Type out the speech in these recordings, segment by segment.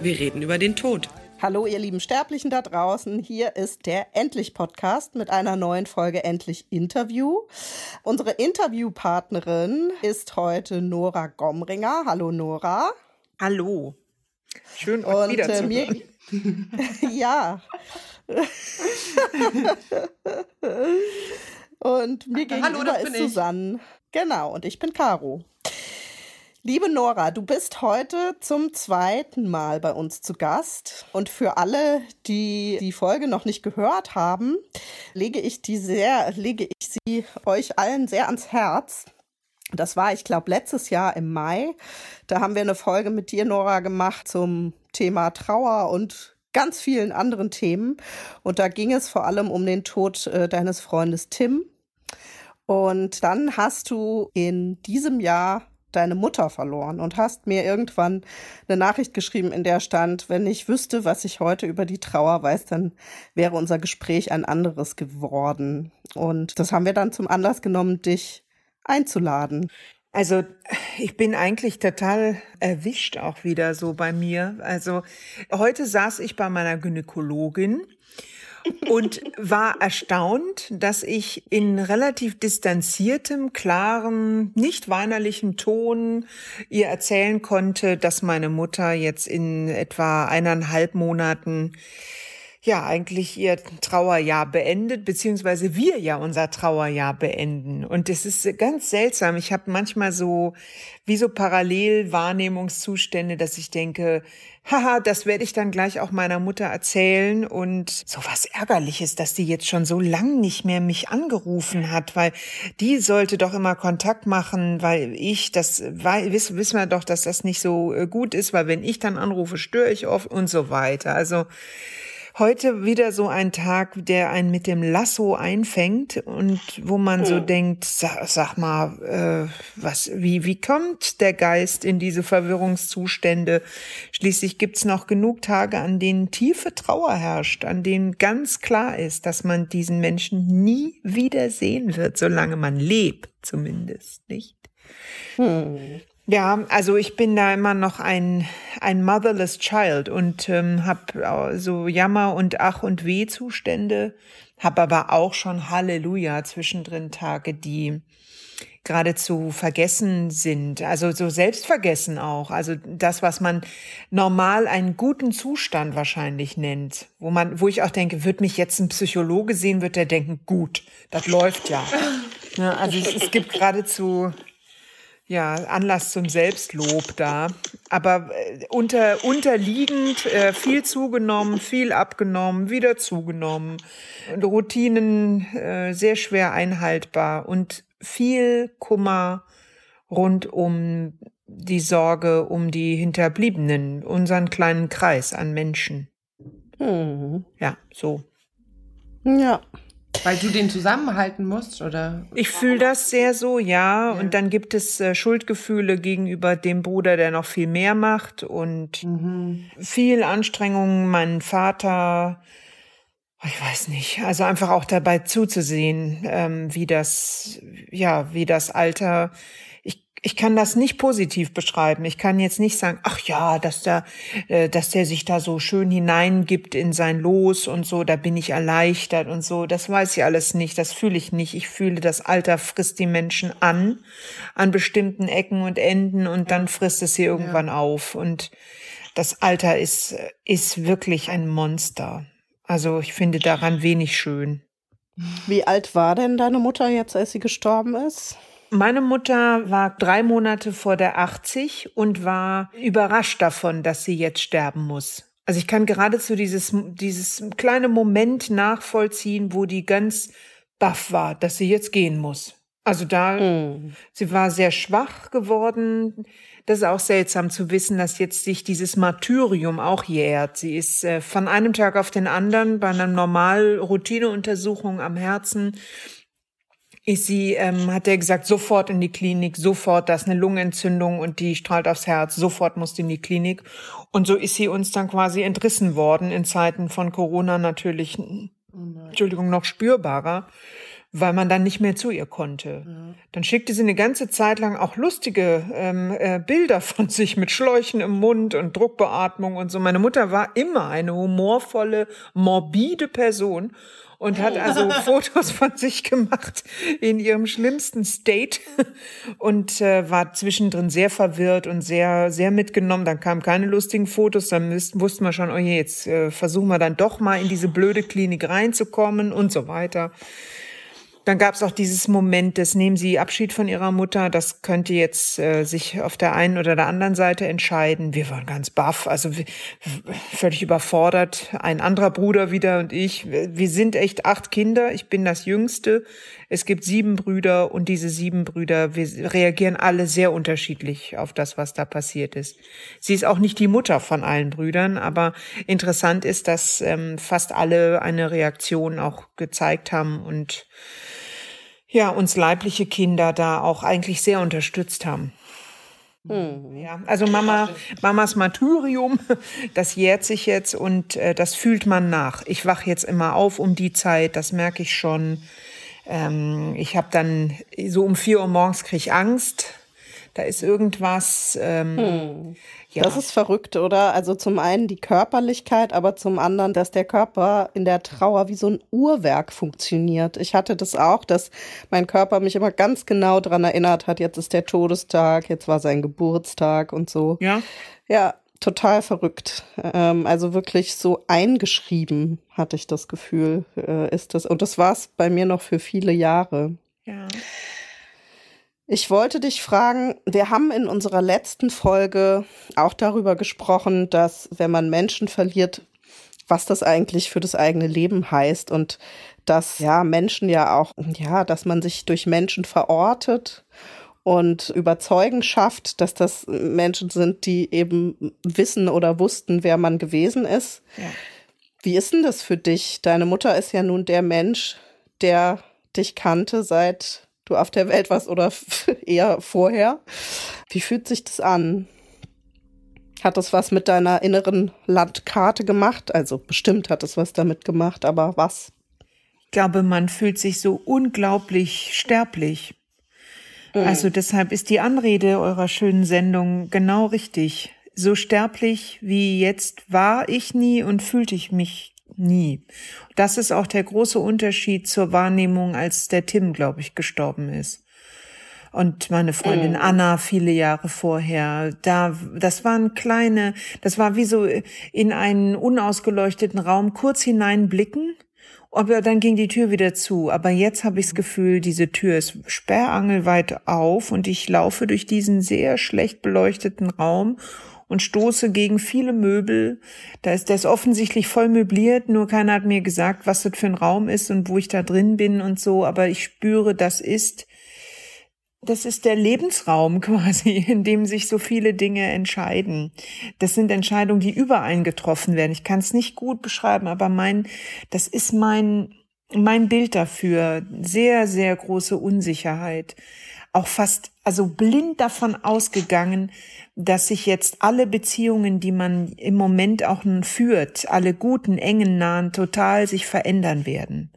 Wir reden über den Tod. Hallo, ihr lieben Sterblichen da draußen. Hier ist der Endlich Podcast mit einer neuen Folge Endlich Interview. Unsere Interviewpartnerin ist heute Nora Gomringer. Hallo, Nora. Hallo. Schön, euch Und, wieder zu äh, Ja. und mir gegenüber Hallo, ist Susanne. Genau, und ich bin Caro. Liebe Nora, du bist heute zum zweiten Mal bei uns zu Gast. Und für alle, die die Folge noch nicht gehört haben, lege ich die sehr, lege ich sie euch allen sehr ans Herz. Das war, ich glaube, letztes Jahr im Mai. Da haben wir eine Folge mit dir, Nora, gemacht zum Thema Trauer und ganz vielen anderen Themen. Und da ging es vor allem um den Tod äh, deines Freundes Tim. Und dann hast du in diesem Jahr deine Mutter verloren und hast mir irgendwann eine Nachricht geschrieben, in der stand, wenn ich wüsste, was ich heute über die Trauer weiß, dann wäre unser Gespräch ein anderes geworden. Und das haben wir dann zum Anlass genommen, dich einzuladen. Also ich bin eigentlich total erwischt auch wieder so bei mir. Also heute saß ich bei meiner Gynäkologin und war erstaunt, dass ich in relativ distanziertem, klaren, nicht weinerlichem Ton ihr erzählen konnte, dass meine Mutter jetzt in etwa eineinhalb Monaten ja eigentlich ihr Trauerjahr beendet, beziehungsweise wir ja unser Trauerjahr beenden. Und es ist ganz seltsam. Ich habe manchmal so wie so Parallelwahrnehmungszustände, dass ich denke, haha, das werde ich dann gleich auch meiner Mutter erzählen und so was ärgerliches, dass die jetzt schon so lang nicht mehr mich angerufen hat, weil die sollte doch immer Kontakt machen, weil ich das wissen wir doch, dass das nicht so äh, gut ist, weil wenn ich dann anrufe, störe ich oft und so weiter. Also heute wieder so ein Tag, der einen mit dem Lasso einfängt und wo man so hm. denkt, sag, sag mal, äh, was, wie, wie kommt der Geist in diese Verwirrungszustände? Schließlich gibt's noch genug Tage, an denen tiefe Trauer herrscht, an denen ganz klar ist, dass man diesen Menschen nie wieder sehen wird, solange man lebt, zumindest, nicht? Hm. Ja, also ich bin da immer noch ein, ein motherless child und ähm, habe so Jammer und Ach und Weh Zustände, habe aber auch schon Halleluja zwischendrin Tage, die geradezu vergessen sind, also so selbstvergessen auch, also das, was man normal einen guten Zustand wahrscheinlich nennt, wo man, wo ich auch denke, wird mich jetzt ein Psychologe sehen, wird der denken, gut, das läuft ja. ja also es, es gibt geradezu ja, Anlass zum Selbstlob da. Aber äh, unter, unterliegend äh, viel zugenommen, viel abgenommen, wieder zugenommen. Routinen äh, sehr schwer einhaltbar und viel Kummer rund um die Sorge um die Hinterbliebenen, unseren kleinen Kreis an Menschen. Hm. Ja, so. Ja. Weil du den zusammenhalten musst, oder? Ich fühle das sehr so, ja. ja. Und dann gibt es äh, Schuldgefühle gegenüber dem Bruder, der noch viel mehr macht und mhm. viel Anstrengungen, meinen Vater. Ich weiß nicht. Also einfach auch dabei zuzusehen, ähm, wie das, ja, wie das Alter ich kann das nicht positiv beschreiben. Ich kann jetzt nicht sagen, ach ja, dass der, äh, dass der sich da so schön hineingibt in sein Los und so, da bin ich erleichtert und so. Das weiß ich alles nicht, das fühle ich nicht. Ich fühle, das Alter frisst die Menschen an, an bestimmten Ecken und Enden und dann frisst es sie irgendwann ja. auf. Und das Alter ist, ist wirklich ein Monster. Also ich finde daran wenig schön. Wie alt war denn deine Mutter jetzt, als sie gestorben ist? Meine Mutter war drei Monate vor der 80 und war überrascht davon, dass sie jetzt sterben muss. Also ich kann geradezu dieses, dieses kleine Moment nachvollziehen, wo die ganz baff war, dass sie jetzt gehen muss. Also da, mm. sie war sehr schwach geworden. Das ist auch seltsam zu wissen, dass jetzt sich dieses Martyrium auch jährt. Sie ist äh, von einem Tag auf den anderen bei einer normal Routineuntersuchung am Herzen ist sie, ähm, hat er gesagt, sofort in die Klinik, sofort, da ist eine Lungenentzündung und die strahlt aufs Herz, sofort musst du in die Klinik. Und so ist sie uns dann quasi entrissen worden, in Zeiten von Corona natürlich, oh Entschuldigung, noch spürbarer. weil man dann nicht mehr zu ihr konnte. Ja. Dann schickte sie eine ganze Zeit lang auch lustige ähm, äh, Bilder von sich mit Schläuchen im Mund und Druckbeatmung und so. Meine Mutter war immer eine humorvolle, morbide Person und hat also Fotos von sich gemacht in ihrem schlimmsten State und äh, war zwischendrin sehr verwirrt und sehr, sehr mitgenommen. Dann kamen keine lustigen Fotos, dann müssten, wussten wir schon, oh je, jetzt äh, versuchen wir dann doch mal in diese blöde Klinik reinzukommen und so weiter. Dann gab es auch dieses Moment des Nehmen Sie Abschied von Ihrer Mutter. Das könnte jetzt äh, sich auf der einen oder der anderen Seite entscheiden. Wir waren ganz baff, also völlig überfordert. Ein anderer Bruder wieder und ich. Wir sind echt acht Kinder. Ich bin das Jüngste. Es gibt sieben Brüder und diese sieben Brüder, wir reagieren alle sehr unterschiedlich auf das, was da passiert ist. Sie ist auch nicht die Mutter von allen Brüdern, aber interessant ist, dass ähm, fast alle eine Reaktion auch gezeigt haben und ja, uns leibliche Kinder da auch eigentlich sehr unterstützt haben. Hm. Ja, also Mama, Mamas Martyrium, das jährt sich jetzt und äh, das fühlt man nach. Ich wach jetzt immer auf um die Zeit, das merke ich schon. Ähm, ich habe dann so um vier Uhr morgens kriege ich Angst. Da ist irgendwas. Ähm, hm. Ja. Das ist verrückt, oder? Also zum einen die Körperlichkeit, aber zum anderen, dass der Körper in der Trauer wie so ein Uhrwerk funktioniert. Ich hatte das auch, dass mein Körper mich immer ganz genau daran erinnert hat, jetzt ist der Todestag, jetzt war sein Geburtstag und so. Ja. Ja, total verrückt. Ähm, also wirklich so eingeschrieben, hatte ich das Gefühl, äh, ist das. Und das war es bei mir noch für viele Jahre. Ja. Ich wollte dich fragen, wir haben in unserer letzten Folge auch darüber gesprochen, dass wenn man Menschen verliert, was das eigentlich für das eigene Leben heißt und dass ja Menschen ja auch, ja, dass man sich durch Menschen verortet und überzeugen schafft, dass das Menschen sind, die eben wissen oder wussten, wer man gewesen ist. Ja. Wie ist denn das für dich? Deine Mutter ist ja nun der Mensch, der dich kannte seit du auf der Welt warst oder eher vorher. Wie fühlt sich das an? Hat das was mit deiner inneren Landkarte gemacht? Also bestimmt hat es was damit gemacht, aber was? Ich glaube, man fühlt sich so unglaublich sterblich. Mhm. Also deshalb ist die Anrede eurer schönen Sendung genau richtig. So sterblich wie jetzt war ich nie und fühlte ich mich nie. Das ist auch der große Unterschied zur Wahrnehmung, als der Tim, glaube ich, gestorben ist. Und meine Freundin mm. Anna viele Jahre vorher, da, das waren kleine, das war wie so in einen unausgeleuchteten Raum kurz hineinblicken, aber dann ging die Tür wieder zu. Aber jetzt habe ich das Gefühl, diese Tür ist sperrangelweit auf und ich laufe durch diesen sehr schlecht beleuchteten Raum und stoße gegen viele Möbel. Da ist, ist offensichtlich voll möbliert, nur keiner hat mir gesagt, was das für ein Raum ist und wo ich da drin bin und so, aber ich spüre, das ist, das ist der Lebensraum quasi, in dem sich so viele Dinge entscheiden. Das sind Entscheidungen, die überall getroffen werden. Ich kann es nicht gut beschreiben, aber mein, das ist mein, mein Bild dafür. Sehr, sehr große Unsicherheit. Auch fast, also blind davon ausgegangen, dass sich jetzt alle Beziehungen, die man im Moment auch führt, alle guten, engen, nahen, total sich verändern werden.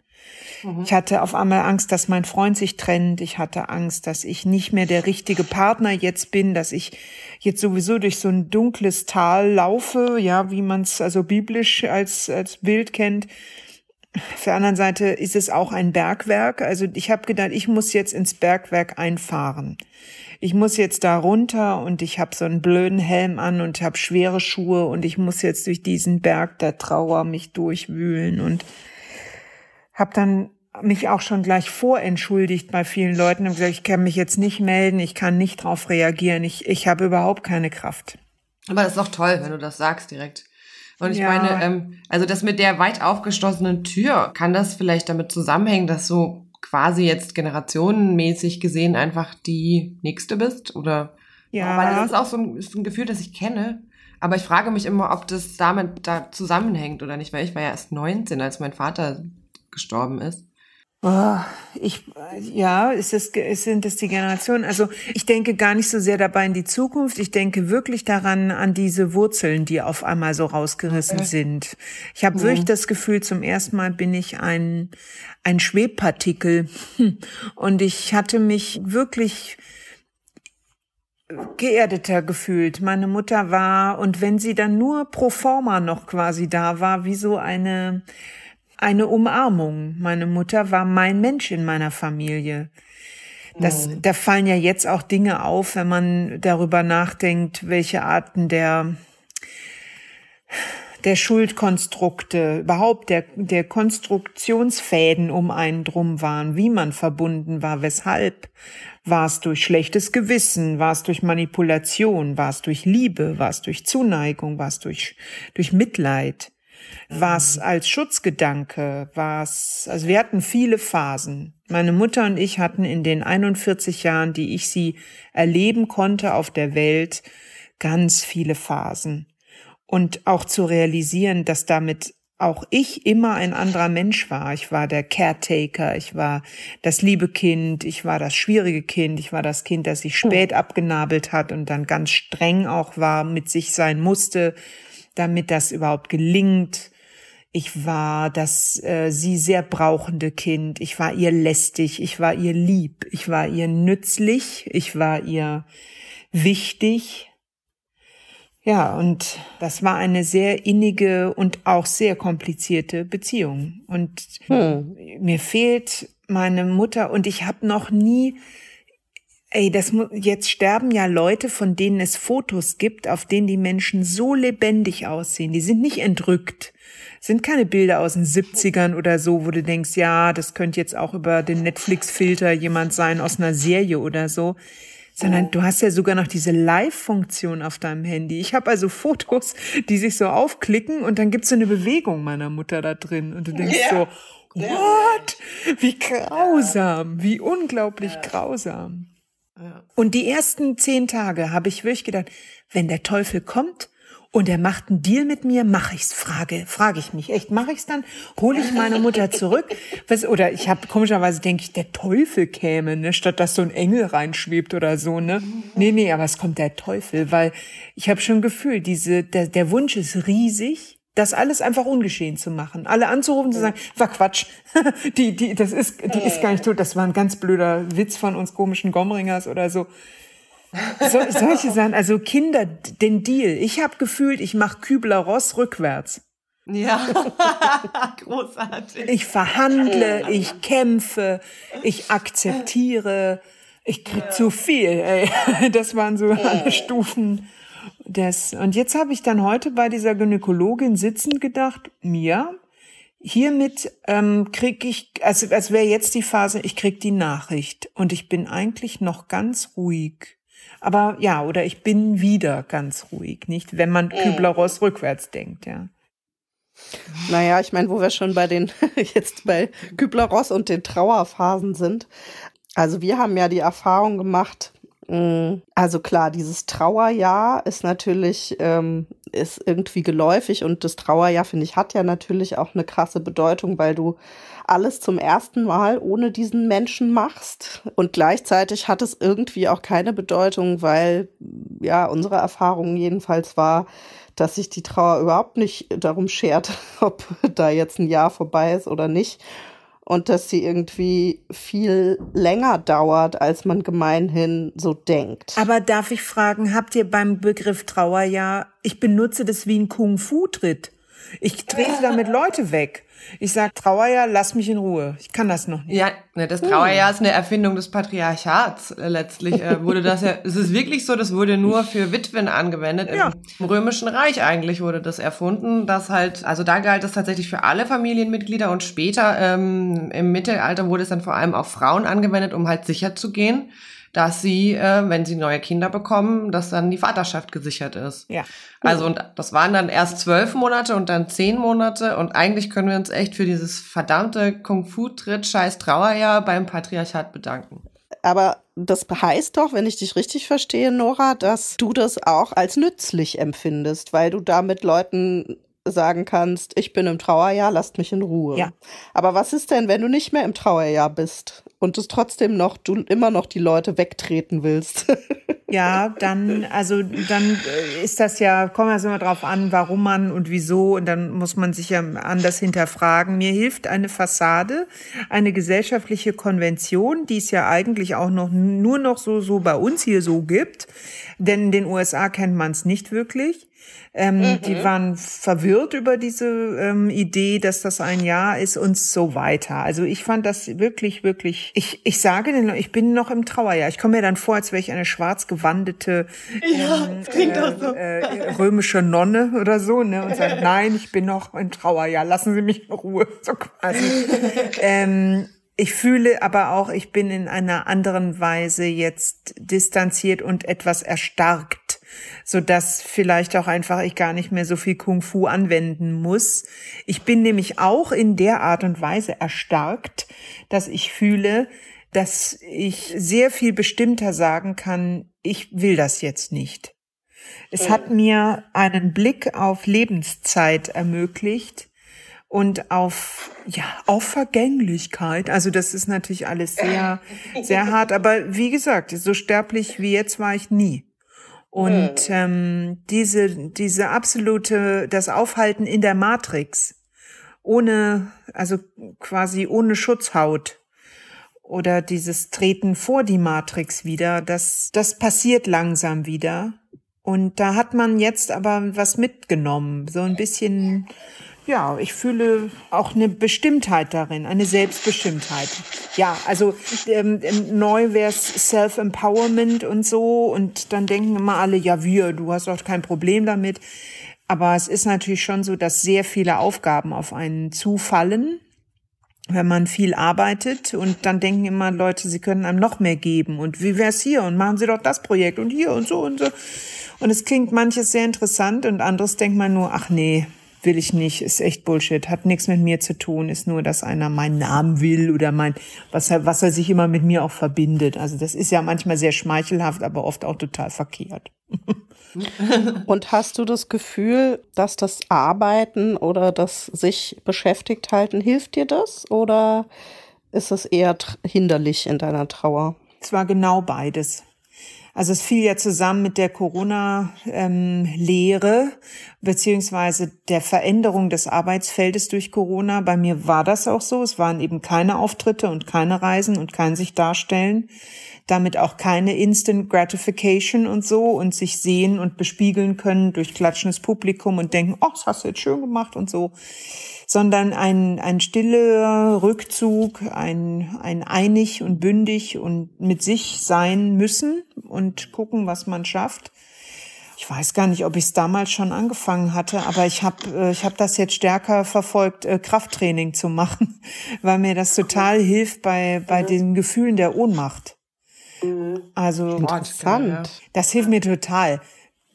Mhm. Ich hatte auf einmal Angst, dass mein Freund sich trennt. Ich hatte Angst, dass ich nicht mehr der richtige Partner jetzt bin, dass ich jetzt sowieso durch so ein dunkles Tal laufe, ja, wie man es also biblisch als, als Bild kennt. Auf der anderen Seite ist es auch ein Bergwerk. Also ich habe gedacht, ich muss jetzt ins Bergwerk einfahren ich muss jetzt da runter und ich habe so einen blöden Helm an und habe schwere Schuhe und ich muss jetzt durch diesen Berg der Trauer mich durchwühlen und habe dann mich auch schon gleich vorentschuldigt bei vielen Leuten und gesagt, ich kann mich jetzt nicht melden, ich kann nicht drauf reagieren, ich, ich habe überhaupt keine Kraft. Aber das ist doch toll, wenn du das sagst direkt. Und ich ja. meine, ähm, also das mit der weit aufgeschlossenen Tür, kann das vielleicht damit zusammenhängen, dass so quasi jetzt generationenmäßig gesehen einfach die nächste bist? Oder ja. Weil das ist auch so ein, ist ein Gefühl, das ich kenne. Aber ich frage mich immer, ob das damit da zusammenhängt oder nicht, weil ich war ja erst 19, als mein Vater gestorben ist. Oh, ich, ja, ist es, sind es die Generationen? Also ich denke gar nicht so sehr dabei in die Zukunft. Ich denke wirklich daran, an diese Wurzeln, die auf einmal so rausgerissen sind. Ich habe mhm. wirklich das Gefühl, zum ersten Mal bin ich ein, ein Schwebpartikel. Und ich hatte mich wirklich geerdeter gefühlt. Meine Mutter war, und wenn sie dann nur pro forma noch quasi da war, wie so eine, eine Umarmung. Meine Mutter war mein Mensch in meiner Familie. Das, mhm. Da fallen ja jetzt auch Dinge auf, wenn man darüber nachdenkt, welche Arten der, der Schuldkonstrukte, überhaupt der, der Konstruktionsfäden um einen drum waren, wie man verbunden war, weshalb. War es durch schlechtes Gewissen, war es durch Manipulation, war es durch Liebe, war es durch Zuneigung, war es durch, durch Mitleid was als Schutzgedanke, was, also wir hatten viele Phasen. Meine Mutter und ich hatten in den 41 Jahren, die ich sie erleben konnte auf der Welt, ganz viele Phasen. Und auch zu realisieren, dass damit auch ich immer ein anderer Mensch war. Ich war der Caretaker, ich war das liebe Kind, ich war das schwierige Kind, ich war das Kind, das sich spät abgenabelt hat und dann ganz streng auch war, mit sich sein musste, damit das überhaupt gelingt. Ich war das äh, sie sehr brauchende Kind. Ich war ihr lästig. Ich war ihr lieb. Ich war ihr nützlich. Ich war ihr wichtig. Ja, und das war eine sehr innige und auch sehr komplizierte Beziehung. Und hm. mir fehlt meine Mutter und ich habe noch nie Ey, das jetzt sterben ja Leute, von denen es Fotos gibt, auf denen die Menschen so lebendig aussehen. Die sind nicht entrückt. Sind keine Bilder aus den 70ern oder so, wo du denkst, ja, das könnte jetzt auch über den Netflix-Filter jemand sein aus einer Serie oder so. Sondern du hast ja sogar noch diese Live-Funktion auf deinem Handy. Ich habe also Fotos, die sich so aufklicken und dann gibt's so eine Bewegung meiner Mutter da drin. Und du denkst ja. so, what? Wie grausam, wie unglaublich ja. grausam. Und die ersten zehn Tage habe ich wirklich gedacht, wenn der Teufel kommt und er macht einen Deal mit mir, mache ich's. Frage, frage ich mich echt, mache ich's dann? Hole ich meine Mutter zurück? Was, oder ich habe komischerweise denke ich, der Teufel käme, ne, statt dass so ein Engel reinschwebt oder so, ne? Nee, nee, aber es kommt der Teufel, weil ich habe schon Gefühl, diese der, der Wunsch ist riesig das alles einfach ungeschehen zu machen. Alle anzurufen, zu sagen, war Quatsch. die, die, das ist, die ist gar nicht tot. Das war ein ganz blöder Witz von uns komischen Gomringers oder so. So solche Sachen, also Kinder, den Deal. Ich habe gefühlt, ich mache Kübler-Ross rückwärts. Ja, großartig. Ich verhandle, ich kämpfe, ich akzeptiere, ich krieg ja. zu viel. Ey. Das waren so alle Stufen das, und jetzt habe ich dann heute bei dieser Gynäkologin sitzend gedacht, Mia, hiermit ähm, krieg ich, also als wäre jetzt die Phase, ich krieg die Nachricht und ich bin eigentlich noch ganz ruhig. Aber ja, oder ich bin wieder ganz ruhig, nicht? Wenn man Kübler-Ross rückwärts denkt, ja. Naja, ich meine, wo wir schon bei den, jetzt bei Kübler-Ross und den Trauerphasen sind. Also wir haben ja die Erfahrung gemacht, Mm, also klar, dieses Trauerjahr ist natürlich ähm, ist irgendwie geläufig und das Trauerjahr finde ich hat ja natürlich auch eine krasse Bedeutung, weil du alles zum ersten Mal ohne diesen Menschen machst und gleichzeitig hat es irgendwie auch keine Bedeutung, weil ja unsere Erfahrung jedenfalls war, dass sich die Trauer überhaupt nicht darum schert, ob da jetzt ein Jahr vorbei ist oder nicht und dass sie irgendwie viel länger dauert, als man gemeinhin so denkt. Aber darf ich fragen, habt ihr beim Begriff Trauerjahr, ich benutze das wie ein Kung-Fu-Tritt. Ich trete damit Leute weg. Ich sag Trauerjahr, lass mich in Ruhe. Ich kann das noch nicht. Ja, ne, das Trauerjahr ist eine Erfindung des Patriarchats. Äh, letztlich äh, wurde das ja, es ist wirklich so, das wurde nur für Witwen angewendet. Ja. Im Römischen Reich eigentlich wurde das erfunden. Das halt, also da galt es tatsächlich für alle Familienmitglieder und später ähm, im Mittelalter wurde es dann vor allem auf Frauen angewendet, um halt sicher zu gehen dass sie, äh, wenn sie neue Kinder bekommen, dass dann die Vaterschaft gesichert ist. Ja. Also und das waren dann erst zwölf Monate und dann zehn Monate und eigentlich können wir uns echt für dieses verdammte Kung-Fu-Tritt, scheiß Trauerjahr beim Patriarchat bedanken. Aber das heißt doch, wenn ich dich richtig verstehe, Nora, dass du das auch als nützlich empfindest, weil du damit Leuten sagen kannst, ich bin im Trauerjahr, lasst mich in Ruhe. Ja. Aber was ist denn, wenn du nicht mehr im Trauerjahr bist und es trotzdem noch, du immer noch die Leute wegtreten willst? Ja, dann, also dann ist das ja, kommen wir es immer drauf an, warum man und wieso und dann muss man sich ja anders hinterfragen. Mir hilft eine Fassade, eine gesellschaftliche Konvention, die es ja eigentlich auch noch nur noch so so bei uns hier so gibt, denn in den USA kennt man es nicht wirklich. Ähm, mhm. Die waren verwirrt über diese ähm, Idee, dass das ein Jahr ist und so weiter. Also ich fand das wirklich, wirklich, ich, ich sage den ich bin noch im Trauerjahr. Ich komme mir dann vor, als wäre ich eine schwarz gewandete ja, ähm, äh, so. äh, römische Nonne oder so, ne? Und sage, nein, ich bin noch im Trauerjahr, lassen Sie mich in Ruhe. So quasi. ähm, ich fühle aber auch, ich bin in einer anderen Weise jetzt distanziert und etwas erstarkt so dass vielleicht auch einfach ich gar nicht mehr so viel Kung Fu anwenden muss. Ich bin nämlich auch in der Art und Weise erstarkt, dass ich fühle, dass ich sehr viel bestimmter sagen kann, ich will das jetzt nicht. Es hat mir einen Blick auf Lebenszeit ermöglicht, und auf ja auf Vergänglichkeit. Also das ist natürlich alles sehr sehr hart, aber wie gesagt, so sterblich wie jetzt war ich nie. Und ähm, diese, diese absolute, das Aufhalten in der Matrix, ohne, also quasi ohne Schutzhaut oder dieses Treten vor die Matrix wieder, das, das passiert langsam wieder. Und da hat man jetzt aber was mitgenommen, so ein bisschen ja, ich fühle auch eine Bestimmtheit darin, eine Selbstbestimmtheit. Ja, also ähm, neu wäre es Self-Empowerment und so und dann denken immer alle, ja wir, du hast doch kein Problem damit. Aber es ist natürlich schon so, dass sehr viele Aufgaben auf einen zufallen, wenn man viel arbeitet und dann denken immer Leute, sie können einem noch mehr geben und wie wär's hier und machen Sie doch das Projekt und hier und so und so. Und es klingt manches sehr interessant und anderes denkt man nur, ach nee, will ich nicht, ist echt Bullshit, hat nichts mit mir zu tun, ist nur, dass einer meinen Namen will oder mein, was er, was er sich immer mit mir auch verbindet. Also das ist ja manchmal sehr schmeichelhaft, aber oft auch total verkehrt. Und hast du das Gefühl, dass das Arbeiten oder das sich beschäftigt halten, hilft dir das? Oder ist es eher hinderlich in deiner Trauer? Es war genau beides. Also es fiel ja zusammen mit der Corona-Lehre ähm, beziehungsweise der Veränderung des Arbeitsfeldes durch Corona. Bei mir war das auch so. Es waren eben keine Auftritte und keine Reisen und kein sich darstellen. Damit auch keine Instant Gratification und so und sich sehen und bespiegeln können durch klatschendes Publikum und denken, oh, das hast du jetzt schön gemacht und so sondern ein, ein stiller Rückzug, ein, ein einig und bündig und mit sich sein müssen und gucken, was man schafft. Ich weiß gar nicht, ob ich es damals schon angefangen hatte, aber ich habe äh, ich hab das jetzt stärker verfolgt, äh, Krafttraining zu machen, weil mir das total hilft bei, bei den Gefühlen der Ohnmacht. Mhm. Also interessant. Das hilft mir total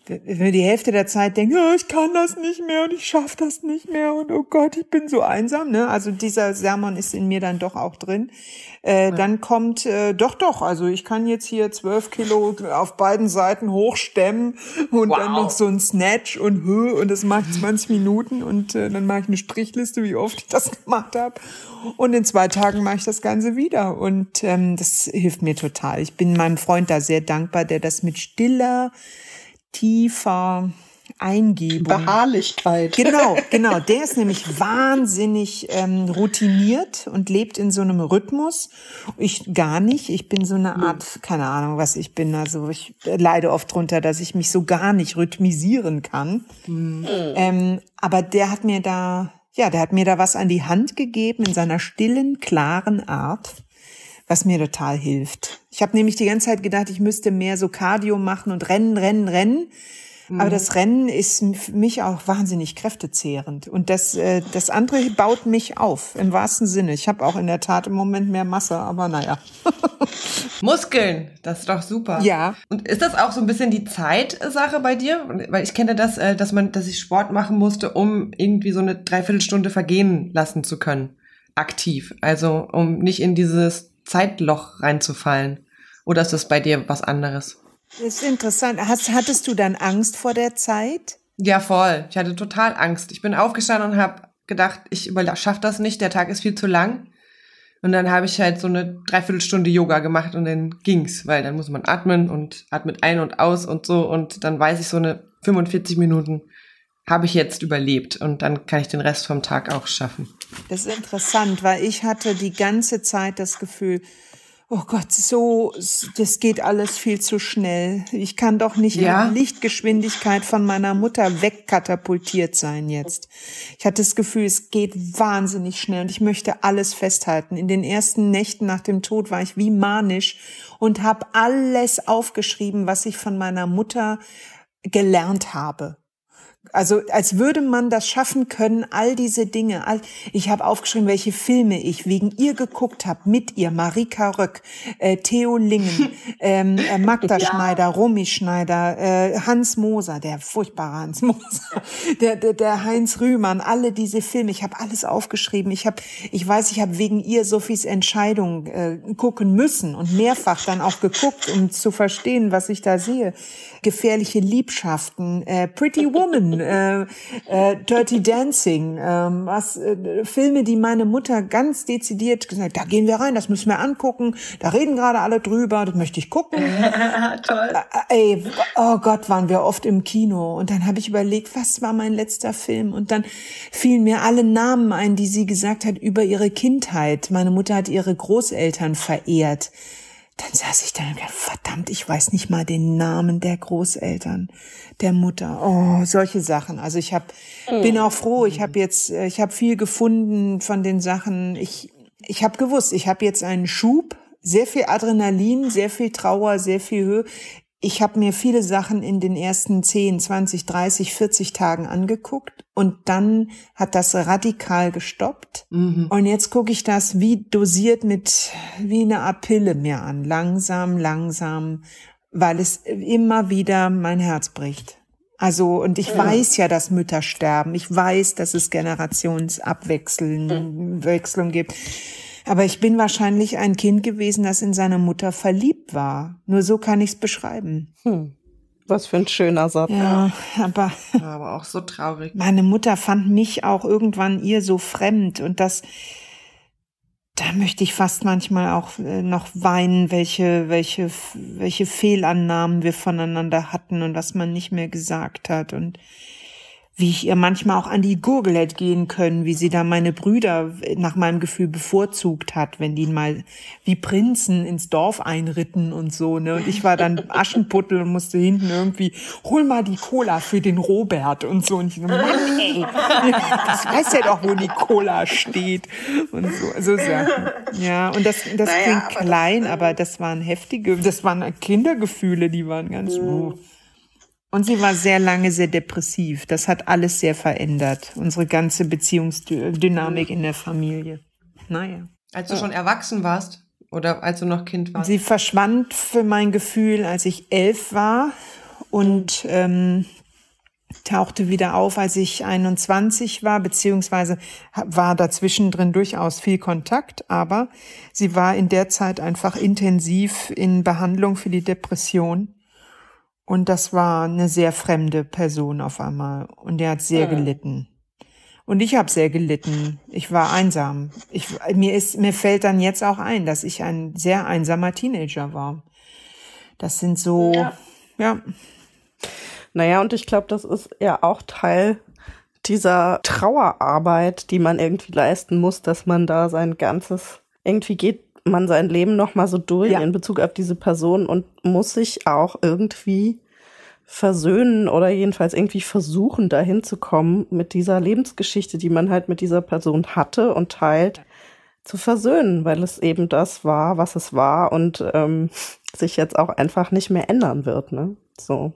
wenn wir die Hälfte der Zeit denken, ja, ich kann das nicht mehr und ich schaffe das nicht mehr und oh Gott, ich bin so einsam, ne? Also dieser Sermon ist in mir dann doch auch drin. Äh, ja. Dann kommt, äh, doch, doch, also ich kann jetzt hier zwölf Kilo auf beiden Seiten hochstemmen und wow. dann noch so ein Snatch und Höhe und das mache ich 20 Minuten und äh, dann mache ich eine Strichliste, wie oft ich das gemacht habe. Und in zwei Tagen mache ich das Ganze wieder und ähm, das hilft mir total. Ich bin meinem Freund da sehr dankbar, der das mit stiller tiefer Eingebung. Beharrlichkeit. Genau, genau. Der ist nämlich wahnsinnig ähm, routiniert und lebt in so einem Rhythmus. Ich gar nicht. Ich bin so eine Art, keine Ahnung, was ich bin. Also ich leide oft drunter, dass ich mich so gar nicht rhythmisieren kann. Mhm. Ähm, aber der hat mir da, ja, der hat mir da was an die Hand gegeben in seiner stillen, klaren Art was mir total hilft. Ich habe nämlich die ganze Zeit gedacht, ich müsste mehr so Cardio machen und rennen, rennen, rennen. Mhm. Aber das Rennen ist für mich auch wahnsinnig kräftezehrend. Und das, äh, das andere baut mich auf, im wahrsten Sinne. Ich habe auch in der Tat im Moment mehr Masse, aber naja. Muskeln, das ist doch super. Ja. Und ist das auch so ein bisschen die Zeitsache bei dir? Weil ich kenne das, äh, dass man, dass ich Sport machen musste, um irgendwie so eine Dreiviertelstunde vergehen lassen zu können. Aktiv. Also um nicht in dieses Zeitloch reinzufallen? Oder ist das bei dir was anderes? Das ist interessant. Hast, hattest du dann Angst vor der Zeit? Ja, voll. Ich hatte total Angst. Ich bin aufgestanden und habe gedacht, ich schaffe das nicht, der Tag ist viel zu lang. Und dann habe ich halt so eine Dreiviertelstunde Yoga gemacht und dann ging's, weil dann muss man atmen und atmet ein und aus und so und dann weiß ich so eine 45 Minuten habe ich jetzt überlebt und dann kann ich den Rest vom Tag auch schaffen. Das ist interessant, weil ich hatte die ganze Zeit das Gefühl, oh Gott, so, das geht alles viel zu schnell. Ich kann doch nicht ja. in Lichtgeschwindigkeit von meiner Mutter wegkatapultiert sein jetzt. Ich hatte das Gefühl, es geht wahnsinnig schnell und ich möchte alles festhalten. In den ersten Nächten nach dem Tod war ich wie manisch und habe alles aufgeschrieben, was ich von meiner Mutter gelernt habe. Also als würde man das schaffen können, all diese Dinge. All, ich habe aufgeschrieben, welche Filme ich wegen ihr geguckt habe, mit ihr, Marika Röck, äh, Theo Lingen, ähm, äh, Magda ja. Schneider, Romy Schneider, äh, Hans Moser, der furchtbare Hans Moser, der, der, der Heinz Rühmann, alle diese Filme. Ich habe alles aufgeschrieben. Ich habe, ich weiß, ich habe wegen ihr Sophies Entscheidung äh, gucken müssen und mehrfach dann auch geguckt, um zu verstehen, was ich da sehe. Gefährliche Liebschaften, äh, Pretty Woman äh, äh, Dirty Dancing, ähm, was äh, Filme, die meine Mutter ganz dezidiert gesagt, da gehen wir rein, das müssen wir angucken, da reden gerade alle drüber, das möchte ich gucken. Toll. Äh, ey, oh Gott, waren wir oft im Kino und dann habe ich überlegt, was war mein letzter Film und dann fielen mir alle Namen ein, die sie gesagt hat über ihre Kindheit. Meine Mutter hat ihre Großeltern verehrt dann saß ich da und dachte, verdammt, ich weiß nicht mal den Namen der Großeltern, der Mutter. Oh, solche Sachen. Also ich hab, bin auch froh, ich habe jetzt, äh, ich habe viel gefunden von den Sachen. Ich, ich habe gewusst, ich habe jetzt einen Schub, sehr viel Adrenalin, sehr viel Trauer, sehr viel Höhe ich habe mir viele Sachen in den ersten 10, 20, 30, 40 Tagen angeguckt und dann hat das radikal gestoppt. Mhm. Und jetzt gucke ich das wie dosiert mit, wie eine Art Pille mir an. Langsam, langsam, weil es immer wieder mein Herz bricht. Also, und ich ja. weiß ja, dass Mütter sterben. Ich weiß, dass es Generationsabwechslung mhm. gibt. Aber ich bin wahrscheinlich ein Kind gewesen, das in seine Mutter verliebt war. Nur so kann ich es beschreiben. Hm. Was für ein schöner Satz. Ja, aber, aber auch so traurig. Meine Mutter fand mich auch irgendwann ihr so fremd und das, da möchte ich fast manchmal auch äh, noch weinen, welche, welche, welche Fehlannahmen wir voneinander hatten und was man nicht mehr gesagt hat und wie ich ihr manchmal auch an die Gurgel hätte gehen können, wie sie da meine Brüder nach meinem Gefühl bevorzugt hat, wenn die mal wie Prinzen ins Dorf einritten und so, ne? Und ich war dann Aschenputtel und musste hinten irgendwie, hol mal die Cola für den Robert und so. Und ich so, Mann, ey, das weiß ja doch, wo die Cola steht und so, so Sachen. Ja, und das, das naja, klingt aber klein, das, aber das waren heftige, das waren Kindergefühle, die waren ganz, mhm. Und sie war sehr lange sehr depressiv. Das hat alles sehr verändert. Unsere ganze Beziehungsdynamik in der Familie. Naja. Als du schon erwachsen warst oder als du noch Kind warst? Sie verschwand für mein Gefühl, als ich elf war und ähm, tauchte wieder auf, als ich 21 war, beziehungsweise war dazwischen drin durchaus viel Kontakt, aber sie war in der Zeit einfach intensiv in Behandlung für die Depression und das war eine sehr fremde Person auf einmal. Und der hat sehr mhm. gelitten. Und ich habe sehr gelitten. Ich war einsam. Ich, mir, ist, mir fällt dann jetzt auch ein, dass ich ein sehr einsamer Teenager war. Das sind so, ja. ja. Naja, und ich glaube, das ist ja auch Teil dieser Trauerarbeit, die man irgendwie leisten muss, dass man da sein ganzes, irgendwie geht man sein Leben noch mal so durch ja. in Bezug auf diese Person und muss sich auch irgendwie versöhnen oder jedenfalls irgendwie versuchen, dahin zu kommen, mit dieser Lebensgeschichte, die man halt mit dieser Person hatte und teilt, zu versöhnen, weil es eben das war, was es war und ähm, sich jetzt auch einfach nicht mehr ändern wird. Ne? So.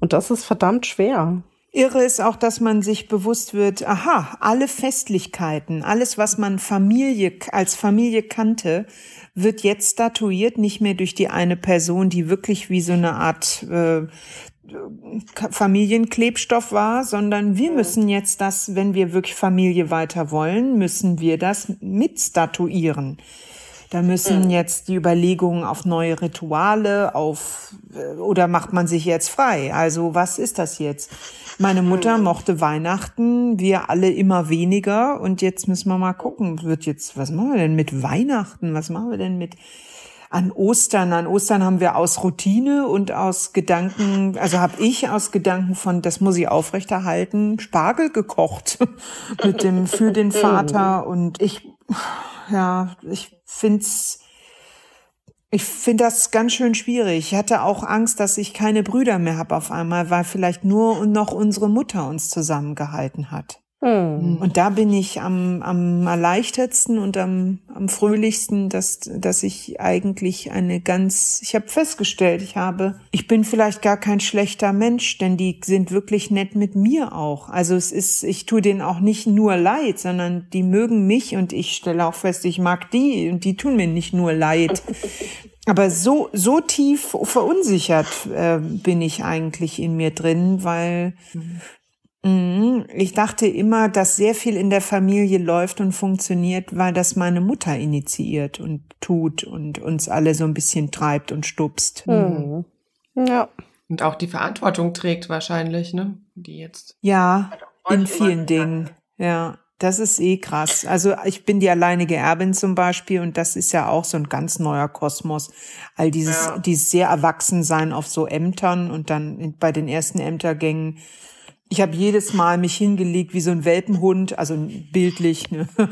Und das ist verdammt schwer. Irre ist auch, dass man sich bewusst wird, aha, alle Festlichkeiten, alles, was man Familie, als Familie kannte, wird jetzt statuiert, nicht mehr durch die eine Person, die wirklich wie so eine Art äh, Familienklebstoff war, sondern wir müssen jetzt das, wenn wir wirklich Familie weiter wollen, müssen wir das mitstatuieren. Da müssen mhm. jetzt die Überlegungen auf neue Rituale, auf äh, oder macht man sich jetzt frei? Also was ist das jetzt? Meine Mutter mhm. mochte Weihnachten, wir alle immer weniger und jetzt müssen wir mal gucken, wird jetzt was machen wir denn mit Weihnachten? Was machen wir denn mit an Ostern. An Ostern haben wir aus Routine und aus Gedanken, also habe ich aus Gedanken von, das muss ich aufrechterhalten, Spargel gekocht mit dem für den Vater und ich, ja, ich find's, ich finde das ganz schön schwierig. Ich hatte auch Angst, dass ich keine Brüder mehr habe auf einmal, weil vielleicht nur noch unsere Mutter uns zusammengehalten hat. Hm. Und da bin ich am, am erleichtertsten und am, am fröhlichsten, dass, dass ich eigentlich eine ganz, ich habe festgestellt, ich habe, ich bin vielleicht gar kein schlechter Mensch, denn die sind wirklich nett mit mir auch. Also es ist, ich tue denen auch nicht nur leid, sondern die mögen mich und ich stelle auch fest, ich mag die und die tun mir nicht nur leid. Aber so, so tief verunsichert äh, bin ich eigentlich in mir drin, weil Mhm. Ich dachte immer, dass sehr viel in der Familie läuft und funktioniert, weil das meine Mutter initiiert und tut und uns alle so ein bisschen treibt und stupst. Mhm. Ja. Und auch die Verantwortung trägt wahrscheinlich, ne? Die jetzt. Ja, in vielen Dingen. Ja, das ist eh krass. Also ich bin die alleinige Erbin zum Beispiel und das ist ja auch so ein ganz neuer Kosmos. All dieses, ja. dieses sehr Erwachsensein auf so Ämtern und dann bei den ersten Ämtergängen ich habe jedes Mal mich hingelegt wie so ein Welpenhund, also bildlich, ne?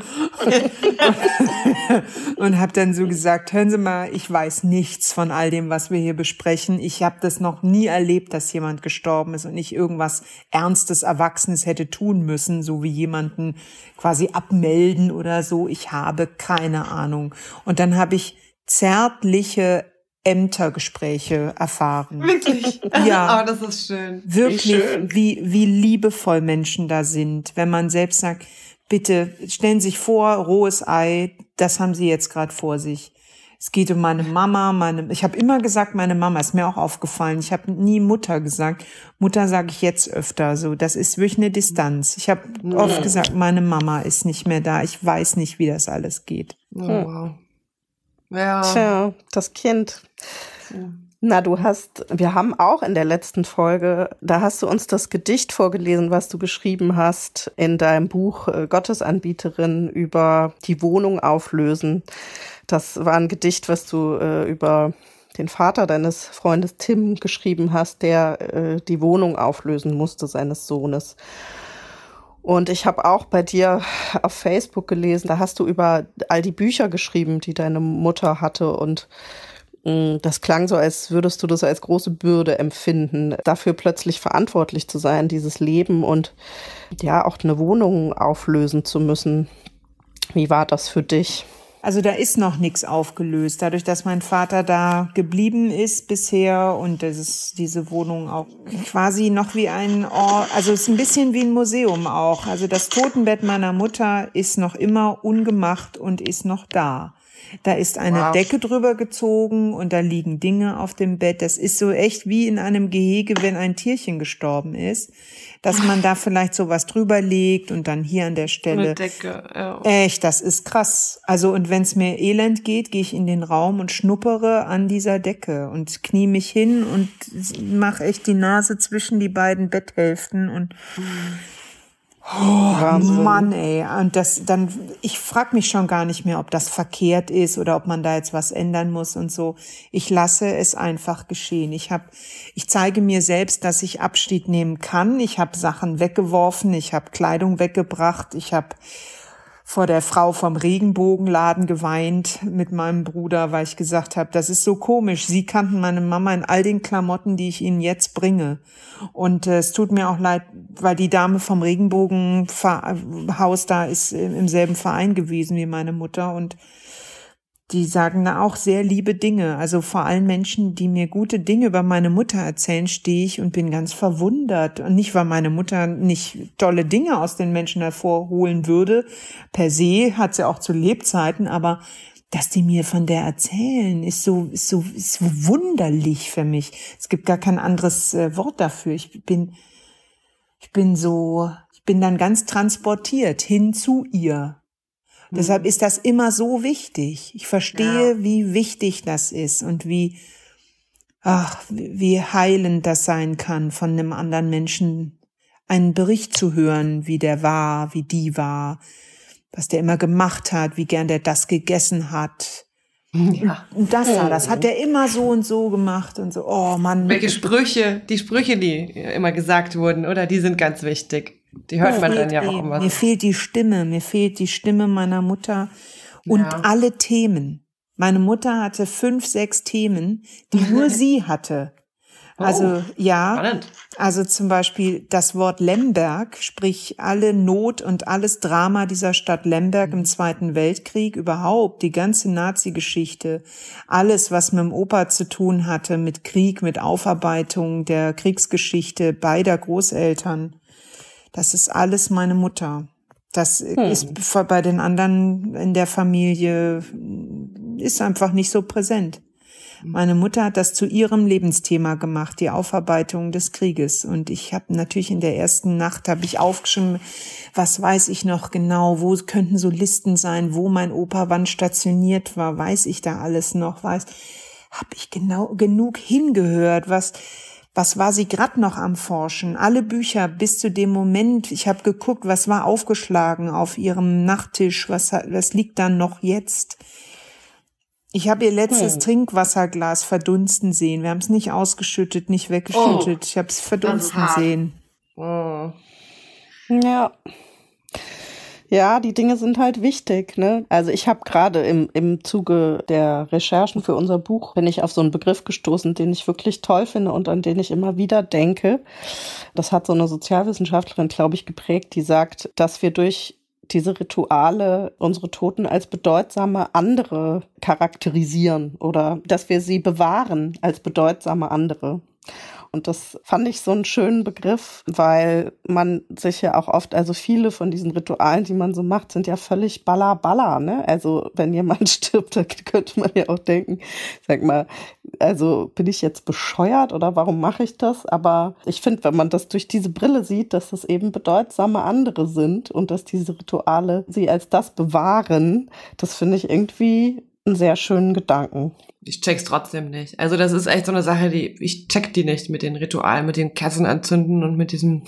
und habe dann so gesagt, hören Sie mal, ich weiß nichts von all dem, was wir hier besprechen. Ich habe das noch nie erlebt, dass jemand gestorben ist und ich irgendwas Ernstes, Erwachsenes hätte tun müssen, so wie jemanden quasi abmelden oder so. Ich habe keine Ahnung. Und dann habe ich zärtliche Ämtergespräche erfahren. Wirklich? Ja. oh, das ist schön. Wirklich, wie, schön. wie, wie liebevoll Menschen da sind, wenn man selbst sagt, bitte stellen Sie sich vor, rohes Ei, das haben Sie jetzt gerade vor sich. Es geht um meine Mama, meine, ich habe immer gesagt, meine Mama ist mir auch aufgefallen. Ich habe nie Mutter gesagt. Mutter sage ich jetzt öfter. So, das ist wirklich eine Distanz. Ich habe oft gesagt, meine Mama ist nicht mehr da. Ich weiß nicht, wie das alles geht. Oh, wow. Ja. Tja, das Kind. Na, du hast, wir haben auch in der letzten Folge, da hast du uns das Gedicht vorgelesen, was du geschrieben hast in deinem Buch äh, Gottesanbieterin über die Wohnung auflösen. Das war ein Gedicht, was du äh, über den Vater deines Freundes Tim geschrieben hast, der äh, die Wohnung auflösen musste seines Sohnes. Und ich habe auch bei dir auf Facebook gelesen, da hast du über all die Bücher geschrieben, die deine Mutter hatte und mm, das klang so, als würdest du das als große Bürde empfinden, dafür plötzlich verantwortlich zu sein, dieses Leben und ja, auch eine Wohnung auflösen zu müssen. Wie war das für dich? Also da ist noch nichts aufgelöst. Dadurch, dass mein Vater da geblieben ist bisher und das ist diese Wohnung auch quasi noch wie ein Ort, also es ist ein bisschen wie ein Museum auch. Also das Totenbett meiner Mutter ist noch immer ungemacht und ist noch da. Da ist eine wow. Decke drüber gezogen und da liegen Dinge auf dem Bett. Das ist so echt wie in einem Gehege, wenn ein Tierchen gestorben ist dass man da vielleicht sowas drüber legt und dann hier an der Stelle. Eine Decke, ja. Echt, das ist krass. Also und wenn es mir elend geht, gehe ich in den Raum und schnuppere an dieser Decke und knie mich hin und mache echt die Nase zwischen die beiden Betthälften und mhm. Oh, Mann, ey. Und das dann, ich frage mich schon gar nicht mehr, ob das verkehrt ist oder ob man da jetzt was ändern muss und so. Ich lasse es einfach geschehen. Ich habe, ich zeige mir selbst, dass ich Abschied nehmen kann. Ich habe Sachen weggeworfen, ich habe Kleidung weggebracht, ich habe vor der Frau vom Regenbogenladen geweint mit meinem Bruder, weil ich gesagt habe, das ist so komisch. Sie kannten meine Mama in all den Klamotten, die ich ihnen jetzt bringe. Und äh, es tut mir auch leid, weil die Dame vom Regenbogenhaus da ist im selben Verein gewesen wie meine Mutter und die sagen da auch sehr liebe Dinge. Also vor allen Menschen, die mir gute Dinge über meine Mutter erzählen, stehe ich und bin ganz verwundert. Und nicht, weil meine Mutter nicht tolle Dinge aus den Menschen hervorholen würde. Per se hat sie auch zu Lebzeiten, aber dass die mir von der erzählen, ist so, ist so, ist so wunderlich für mich. Es gibt gar kein anderes äh, Wort dafür. Ich bin, ich bin so, ich bin dann ganz transportiert hin zu ihr Deshalb ist das immer so wichtig. Ich verstehe, ja. wie wichtig das ist und wie, ach, wie heilend das sein kann, von einem anderen Menschen einen Bericht zu hören, wie der war, wie die war, was der immer gemacht hat, wie gern der das gegessen hat. Ja. Und das da, das hat der immer so und so gemacht und so. Oh Mann. Welche Sprüche, die Sprüche, die immer gesagt wurden, oder? Die sind ganz wichtig. Die hört man dann ja auch immer. Mir fehlt die Stimme, mir fehlt die Stimme meiner Mutter und ja. alle Themen. Meine Mutter hatte fünf, sechs Themen, die nur sie hatte. Also oh, ja, spannend. also zum Beispiel das Wort Lemberg, sprich alle Not und alles Drama dieser Stadt Lemberg im Zweiten Weltkrieg, überhaupt die ganze Nazi-Geschichte, alles, was mit dem Opa zu tun hatte, mit Krieg, mit Aufarbeitung der Kriegsgeschichte beider Großeltern. Das ist alles meine Mutter. Das hm. ist bei den anderen in der Familie ist einfach nicht so präsent. Meine Mutter hat das zu ihrem Lebensthema gemacht, die Aufarbeitung des Krieges. Und ich habe natürlich in der ersten Nacht habe ich aufgeschrieben, was weiß ich noch genau, wo könnten so Listen sein, wo mein Opa wann stationiert war, weiß ich da alles noch, weiß, habe ich genau genug hingehört, was was war sie grad noch am Forschen? Alle Bücher bis zu dem Moment. Ich habe geguckt, was war aufgeschlagen auf ihrem Nachttisch, was, was liegt dann noch jetzt? Ich habe ihr letztes hm. Trinkwasserglas verdunsten sehen. Wir haben es nicht ausgeschüttet, nicht weggeschüttet. Oh, ich habe es verdunsten sehen. Oh. Ja. Ja, die Dinge sind halt wichtig. Ne? Also ich habe gerade im, im Zuge der Recherchen für unser Buch, bin ich auf so einen Begriff gestoßen, den ich wirklich toll finde und an den ich immer wieder denke. Das hat so eine Sozialwissenschaftlerin, glaube ich, geprägt, die sagt, dass wir durch diese Rituale unsere Toten als bedeutsame andere charakterisieren oder dass wir sie bewahren als bedeutsame andere. Und das fand ich so einen schönen Begriff, weil man sich ja auch oft, also viele von diesen Ritualen, die man so macht, sind ja völlig balla balla, ne? Also wenn jemand stirbt, dann könnte man ja auch denken, sag mal, also bin ich jetzt bescheuert oder warum mache ich das? Aber ich finde, wenn man das durch diese Brille sieht, dass das eben bedeutsame andere sind und dass diese Rituale sie als das bewahren, das finde ich irgendwie einen sehr schönen Gedanken ich check's trotzdem nicht. Also das ist echt so eine Sache, die ich check die nicht mit den Ritualen, mit den Kerzen anzünden und mit diesem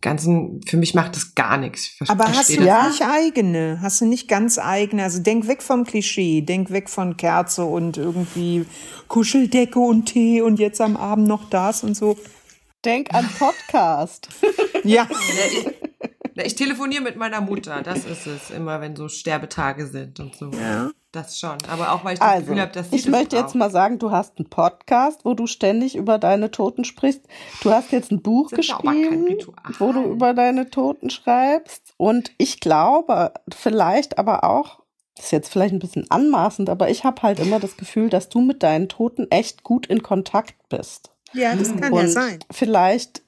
ganzen. Für mich macht das gar nichts. Aber hast du ja nicht eigene? Hast du nicht ganz eigene? Also denk weg vom Klischee, denk weg von Kerze und irgendwie Kuscheldecke und Tee und jetzt am Abend noch das und so. Denk an Podcast. ja. Ich telefoniere mit meiner Mutter, das ist es, immer wenn so Sterbetage sind und so. Ja. Das schon, aber auch weil ich das also, Gefühl habe, dass sie Ich das möchte braucht. jetzt mal sagen, du hast einen Podcast, wo du ständig über deine Toten sprichst. Du hast jetzt ein Buch geschrieben, wo du über deine Toten schreibst. Und ich glaube, vielleicht aber auch, das ist jetzt vielleicht ein bisschen anmaßend, aber ich habe halt immer das Gefühl, dass du mit deinen Toten echt gut in Kontakt bist. Ja, das kann Und ja sein. Vielleicht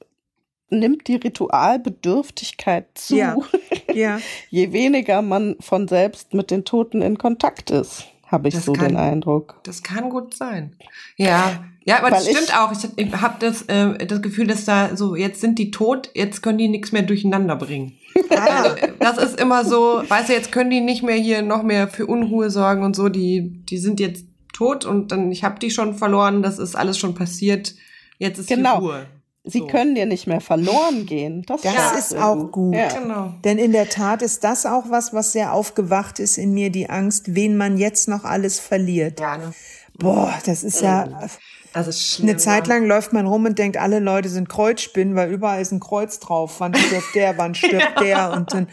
nimmt die Ritualbedürftigkeit zu, ja. Ja. je weniger man von selbst mit den Toten in Kontakt ist, habe ich das so kann, den Eindruck. Das kann gut sein. Ja, ja, aber Weil das stimmt ich, auch. Ich, ich habe das, äh, das Gefühl, dass da so, jetzt sind die tot, jetzt können die nichts mehr durcheinander bringen. also, das ist immer so, weißt du, jetzt können die nicht mehr hier noch mehr für Unruhe sorgen und so, die, die sind jetzt tot und dann, ich habe die schon verloren, das ist alles schon passiert, jetzt ist genau. die Ruhe. Sie so. können dir nicht mehr verloren gehen. Das, das ist auch gut. Ja. Genau. Denn in der Tat ist das auch was, was sehr aufgewacht ist in mir, die Angst, wen man jetzt noch alles verliert. Ja, ne? Boah, das ist ja. Das ist schlimm, Eine Zeit lang läuft man rum und denkt, alle Leute sind Kreuzspinnen, weil überall ist ein Kreuz drauf. Wann stirbt der, wann stirbt der? Und dann,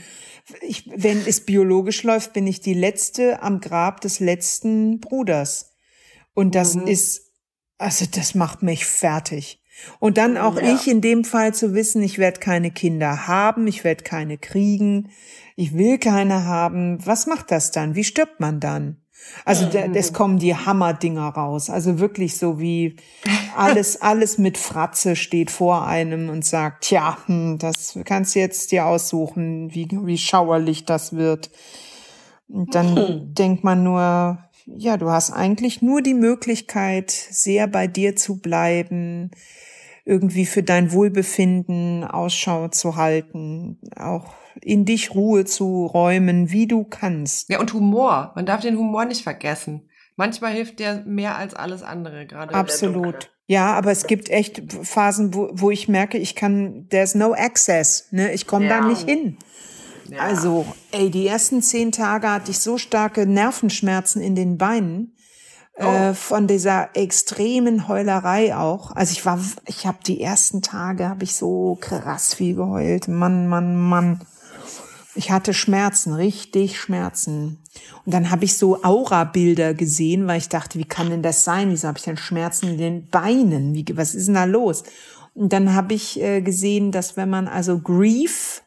ich, wenn es biologisch läuft, bin ich die letzte am Grab des letzten Bruders. Und das mhm. ist, also das macht mich fertig. Und dann auch ja. ich in dem Fall zu wissen, ich werde keine Kinder haben, ich werde keine kriegen, ich will keine haben. Was macht das dann? Wie stirbt man dann? Also mhm. es kommen die Hammerdinger raus. Also wirklich so wie alles, alles mit Fratze steht vor einem und sagt, tja, hm, das kannst du jetzt dir aussuchen, wie, wie schauerlich das wird. Und dann mhm. denkt man nur, ja, du hast eigentlich nur die Möglichkeit, sehr bei dir zu bleiben, irgendwie für dein Wohlbefinden Ausschau zu halten, auch in dich Ruhe zu räumen, wie du kannst. Ja, und Humor. Man darf den Humor nicht vergessen. Manchmal hilft der mehr als alles andere, gerade. Absolut. Ja, aber es gibt echt Phasen, wo, wo ich merke, ich kann, there's no access, ne? Ich komme ja. da nicht hin. Ja. Also, ey, die ersten zehn Tage hatte ich so starke Nervenschmerzen in den Beinen. Oh. Äh, von dieser extremen Heulerei auch. Also ich war, ich habe die ersten Tage habe ich so krass viel geheult. Mann, Mann, Mann. Ich hatte Schmerzen, richtig Schmerzen. Und dann habe ich so Aura-Bilder gesehen, weil ich dachte, wie kann denn das sein? Wieso habe ich denn Schmerzen in den Beinen? Wie, was ist denn da los? Und dann habe ich äh, gesehen, dass wenn man also Grief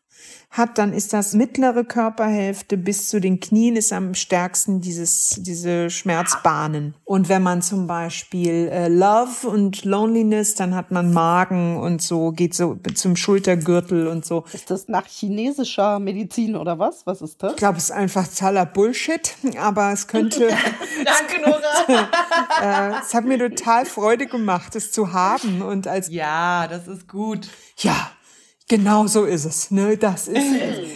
hat, dann ist das mittlere Körperhälfte bis zu den Knien ist am stärksten dieses, diese Schmerzbahnen. Und wenn man zum Beispiel äh, Love und Loneliness, dann hat man Magen und so, geht so zum Schultergürtel und so. Ist das nach chinesischer Medizin oder was? Was ist das? Ich glaube, es ist einfach totaler Bullshit, aber es könnte. Danke, Nora. äh, es hat mir total Freude gemacht, es zu haben und als. Ja, das ist gut. Ja, Genau so ist es. Ne? Das ist,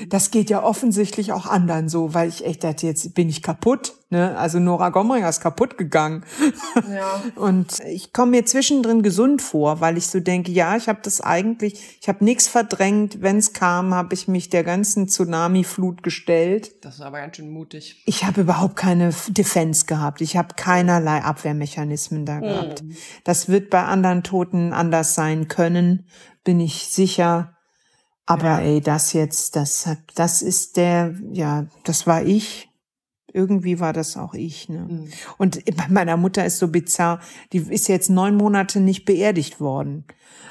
das geht ja offensichtlich auch anderen so, weil ich echt dachte, jetzt bin ich kaputt. Ne? Also Nora Gomringer ist kaputt gegangen. Ja. Und ich komme mir zwischendrin gesund vor, weil ich so denke, ja, ich habe das eigentlich, ich habe nichts verdrängt. Wenn es kam, habe ich mich der ganzen Tsunami-Flut gestellt. Das ist aber ganz schön mutig. Ich habe überhaupt keine Defense gehabt. Ich habe keinerlei Abwehrmechanismen da gehabt. Mhm. Das wird bei anderen Toten anders sein können, bin ich sicher. Aber ey, das jetzt, das hat, das ist der, ja, das war ich. Irgendwie war das auch ich. Ne? Mhm. Und bei meiner Mutter ist so bizarr, die ist jetzt neun Monate nicht beerdigt worden.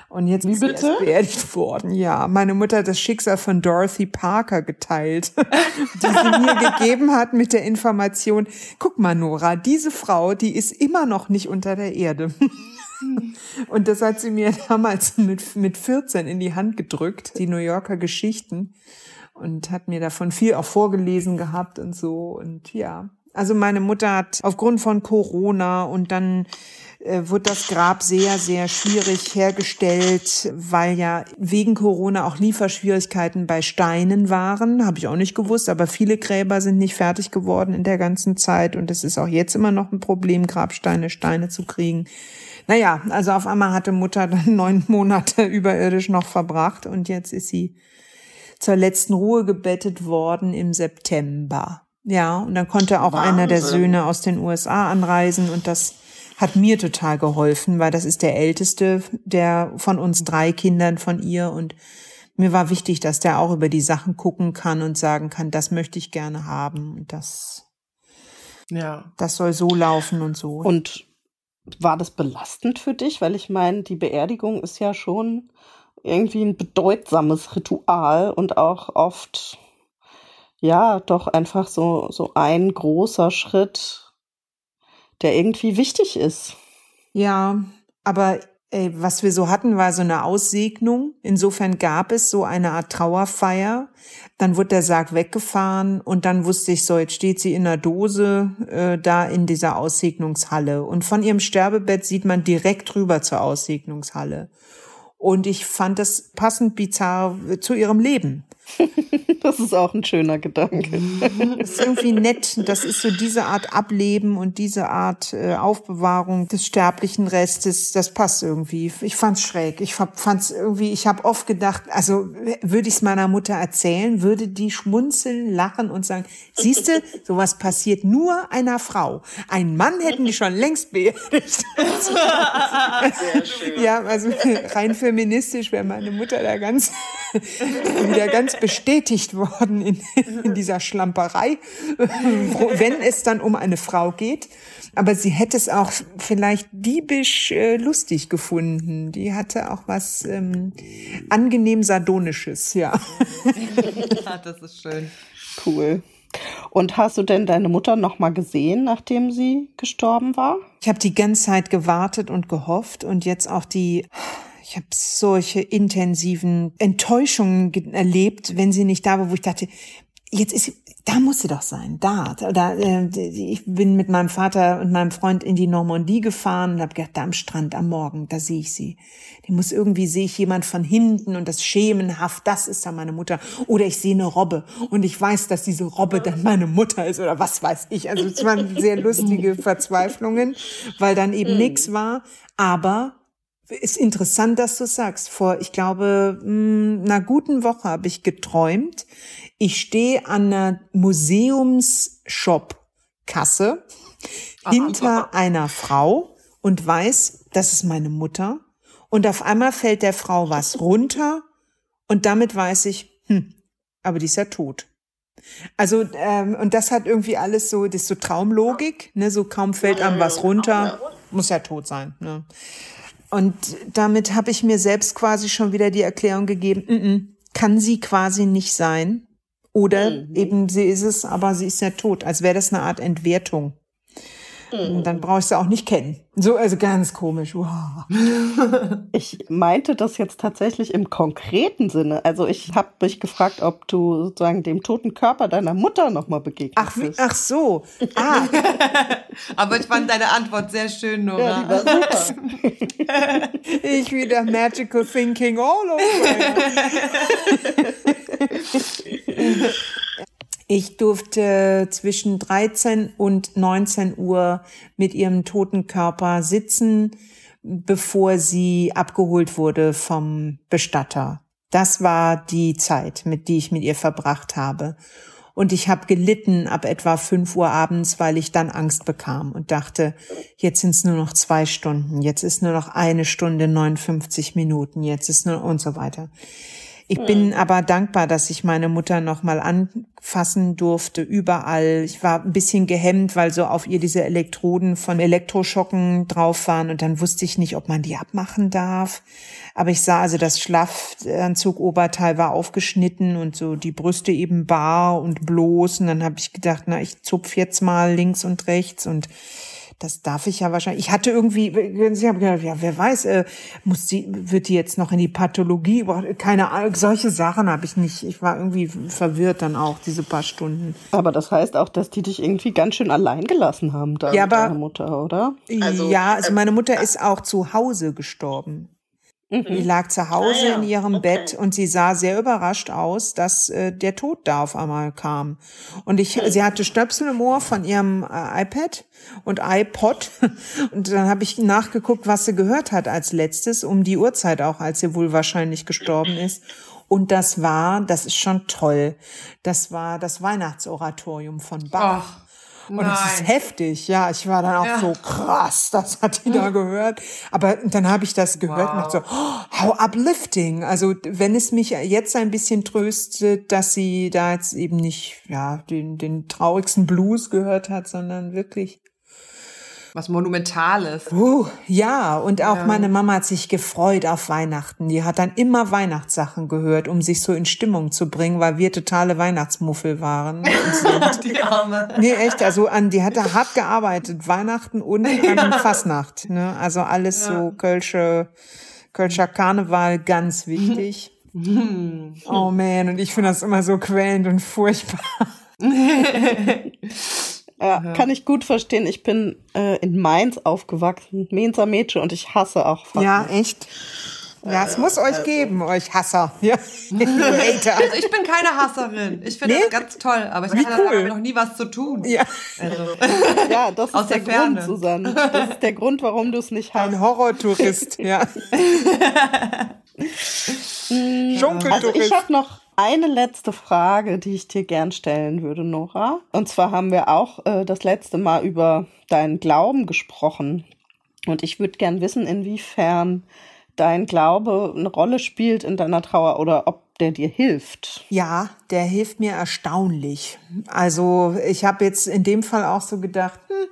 Und jetzt Wie ist bitte? sie beerdigt worden. Ja, meine Mutter hat das Schicksal von Dorothy Parker geteilt, die sie mir gegeben hat mit der Information, guck mal, Nora, diese Frau, die ist immer noch nicht unter der Erde. Und das hat sie mir damals mit, mit 14 in die Hand gedrückt, die New Yorker Geschichten. Und hat mir davon viel auch vorgelesen gehabt und so. Und ja, also meine Mutter hat aufgrund von Corona und dann äh, wird das Grab sehr, sehr schwierig hergestellt, weil ja wegen Corona auch Lieferschwierigkeiten bei Steinen waren. Habe ich auch nicht gewusst, aber viele Gräber sind nicht fertig geworden in der ganzen Zeit und es ist auch jetzt immer noch ein Problem, Grabsteine, Steine zu kriegen. Naja, also auf einmal hatte Mutter dann neun Monate überirdisch noch verbracht und jetzt ist sie zur letzten Ruhe gebettet worden im September. Ja, und dann konnte auch Wahnsinn. einer der Söhne aus den USA anreisen und das hat mir total geholfen, weil das ist der älteste der von uns drei Kindern von ihr und mir war wichtig, dass der auch über die Sachen gucken kann und sagen kann, das möchte ich gerne haben und das ja, das soll so laufen und so. Und war das belastend für dich? Weil ich meine, die Beerdigung ist ja schon irgendwie ein bedeutsames Ritual und auch oft, ja, doch einfach so, so ein großer Schritt, der irgendwie wichtig ist. Ja, aber was wir so hatten, war so eine Aussegnung. Insofern gab es so eine Art Trauerfeier. Dann wurde der Sarg weggefahren und dann wusste ich so, jetzt steht sie in der Dose äh, da in dieser Aussegnungshalle. Und von ihrem Sterbebett sieht man direkt rüber zur Aussegnungshalle. Und ich fand das passend bizarr zu ihrem Leben. das ist auch ein schöner Gedanke. Das ist irgendwie nett. Das ist so diese Art Ableben und diese Art äh, Aufbewahrung des sterblichen Restes. Das passt irgendwie. Ich fand's schräg. Ich fand's irgendwie, ich habe oft gedacht, also würde ich es meiner Mutter erzählen, würde die schmunzeln, lachen und sagen, siehste, sowas passiert nur einer Frau. Einen Mann hätten die schon längst beerdigt. Sehr schön. Ja, also rein feministisch wäre meine Mutter da ganz wieder ganz bestätigt worden in, in dieser Schlamperei, wenn es dann um eine Frau geht. Aber sie hätte es auch vielleicht diebisch äh, lustig gefunden. Die hatte auch was ähm, angenehm sardonisches, ja. ja. Das ist schön. Cool. Und hast du denn deine Mutter noch mal gesehen, nachdem sie gestorben war? Ich habe die ganze Zeit gewartet und gehofft und jetzt auch die ich habe solche intensiven Enttäuschungen erlebt, wenn sie nicht da war, wo ich dachte, jetzt ist da muss sie doch sein, da. da äh, ich bin mit meinem Vater und meinem Freund in die Normandie gefahren und habe gedacht, da am Strand am Morgen, da sehe ich sie. Die muss irgendwie, sehe ich jemand von hinten und das schemenhaft, das ist dann meine Mutter. Oder ich sehe eine Robbe und ich weiß, dass diese Robbe dann meine Mutter ist oder was weiß ich. Also es waren sehr lustige Verzweiflungen, weil dann eben mhm. nichts war. Aber ist interessant, dass du sagst. Vor, ich glaube, hm, einer guten Woche habe ich geträumt. Ich stehe an einer Museumsshop-Kasse hinter einer Frau und weiß, das ist meine Mutter. Und auf einmal fällt der Frau was runter und damit weiß ich, hm, aber die ist ja tot. Also, ähm, und das hat irgendwie alles so, das ist so Traumlogik, ne, so kaum fällt einem was runter, muss ja tot sein, ne. Und damit habe ich mir selbst quasi schon wieder die Erklärung gegeben, n -n, kann sie quasi nicht sein. Oder mhm. eben sie ist es, aber sie ist ja tot, als wäre das eine Art Entwertung. Mhm. Dann brauche ich sie auch nicht kennen. So, also ganz komisch. Wow. Ich meinte das jetzt tatsächlich im konkreten Sinne. Also ich habe mich gefragt, ob du sozusagen dem toten Körper deiner Mutter nochmal begegnet ach, bist. Ach so. Ah. Aber ich fand deine Antwort sehr schön, Nora. Ja, die war super. ich wieder magical thinking all over. Ich durfte zwischen 13 und 19 Uhr mit ihrem toten Körper sitzen, bevor sie abgeholt wurde vom Bestatter. Das war die Zeit, mit die ich mit ihr verbracht habe. Und ich habe gelitten ab etwa 5 Uhr abends, weil ich dann Angst bekam und dachte, jetzt sind es nur noch zwei Stunden, jetzt ist nur noch eine Stunde 59 Minuten, jetzt ist nur und so weiter. Ich bin aber dankbar, dass ich meine Mutter noch mal anfassen durfte, überall. Ich war ein bisschen gehemmt, weil so auf ihr diese Elektroden von Elektroschocken drauf waren und dann wusste ich nicht, ob man die abmachen darf. Aber ich sah also, das Schlafanzug-Oberteil war aufgeschnitten und so die Brüste eben bar und bloß. Und dann habe ich gedacht, na, ich zupf jetzt mal links und rechts und das darf ich ja wahrscheinlich. Ich hatte irgendwie, sie haben gedacht, ja, wer weiß, äh, muss die, wird die jetzt noch in die Pathologie? Keine Ahnung, solche Sachen habe ich nicht. Ich war irgendwie verwirrt dann auch, diese paar Stunden. Aber das heißt auch, dass die dich irgendwie ganz schön allein gelassen haben, da ja, aber, deine Mutter, oder? Also, ja, also meine Mutter ist auch zu Hause gestorben. Mhm. Die lag zu Hause ah, ja. in ihrem okay. Bett und sie sah sehr überrascht aus, dass äh, der Tod da auf einmal kam. Und ich, mhm. sie hatte Stöpsel im Ohr von ihrem äh, iPad und iPod. Und dann habe ich nachgeguckt, was sie gehört hat als letztes, um die Uhrzeit auch, als sie wohl wahrscheinlich gestorben ist. Und das war, das ist schon toll, das war das Weihnachtsoratorium von Bach. Ach. Und Nein. das ist heftig. Ja, ich war dann auch ja. so krass, das hat die da gehört. Aber dann habe ich das gehört wow. und dachte so, oh, how uplifting. Also wenn es mich jetzt ein bisschen tröstet, dass sie da jetzt eben nicht ja den, den traurigsten Blues gehört hat, sondern wirklich was Monumentales. Uh, ja, und auch ja. meine Mama hat sich gefreut auf Weihnachten. Die hat dann immer Weihnachtssachen gehört, um sich so in Stimmung zu bringen, weil wir totale Weihnachtsmuffel waren. die Arme. Nee, echt. Also an, die hatte hart gearbeitet, Weihnachten und an Fasnacht. Ne? Also alles ja. so Kölsche, Kölscher Karneval, ganz wichtig. oh man, und ich finde das immer so quälend und furchtbar. Ja, ja, kann ich gut verstehen. Ich bin äh, in Mainz aufgewachsen, Mainzer Mädchen und ich hasse auch Fasten. Ja, echt? Ja, es muss euch also. geben, euch Hasser. Ja. also ich bin keine Hasserin. Ich finde nee? das ganz toll, aber ich habe cool. noch nie was zu tun. Ja, also. ja das ist der, der Grund, Susanne. Das ist der Grund, warum du es nicht hast. Ein Horrortourist, ja. also ich habe noch eine letzte Frage, die ich dir gern stellen würde, Nora. Und zwar haben wir auch äh, das letzte Mal über deinen Glauben gesprochen. Und ich würde gern wissen, inwiefern dein Glaube eine Rolle spielt in deiner Trauer oder ob der dir hilft. Ja, der hilft mir erstaunlich. Also ich habe jetzt in dem Fall auch so gedacht, hm,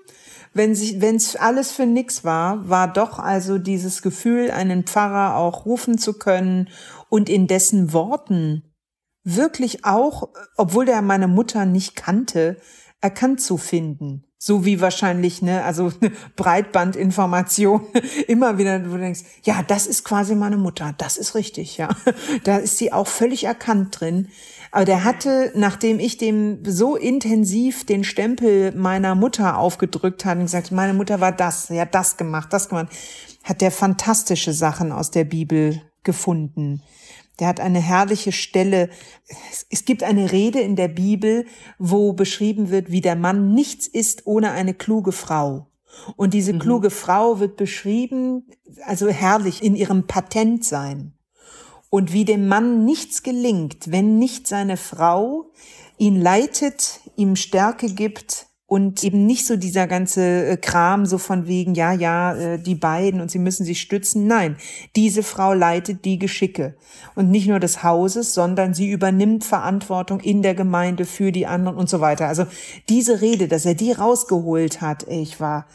wenn sich, wenn es alles für nix war, war doch also dieses Gefühl, einen Pfarrer auch rufen zu können und in dessen Worten wirklich auch, obwohl der meine Mutter nicht kannte, erkannt zu finden. So wie wahrscheinlich, ne, also Breitbandinformation immer wieder, wo du denkst, ja, das ist quasi meine Mutter, das ist richtig, ja. Da ist sie auch völlig erkannt drin. Aber der hatte, nachdem ich dem so intensiv den Stempel meiner Mutter aufgedrückt hatte und gesagt, meine Mutter war das, sie hat das gemacht, das gemacht, hat der fantastische Sachen aus der Bibel gefunden. Der hat eine herrliche Stelle. Es gibt eine Rede in der Bibel, wo beschrieben wird, wie der Mann nichts ist ohne eine kluge Frau. Und diese mhm. kluge Frau wird beschrieben, also herrlich in ihrem Patentsein. Und wie dem Mann nichts gelingt, wenn nicht seine Frau ihn leitet, ihm Stärke gibt, und eben nicht so dieser ganze äh, Kram so von wegen, ja, ja, äh, die beiden und sie müssen sich stützen. Nein, diese Frau leitet die Geschicke und nicht nur des Hauses, sondern sie übernimmt Verantwortung in der Gemeinde für die anderen und so weiter. Also diese Rede, dass er die rausgeholt hat, ich war,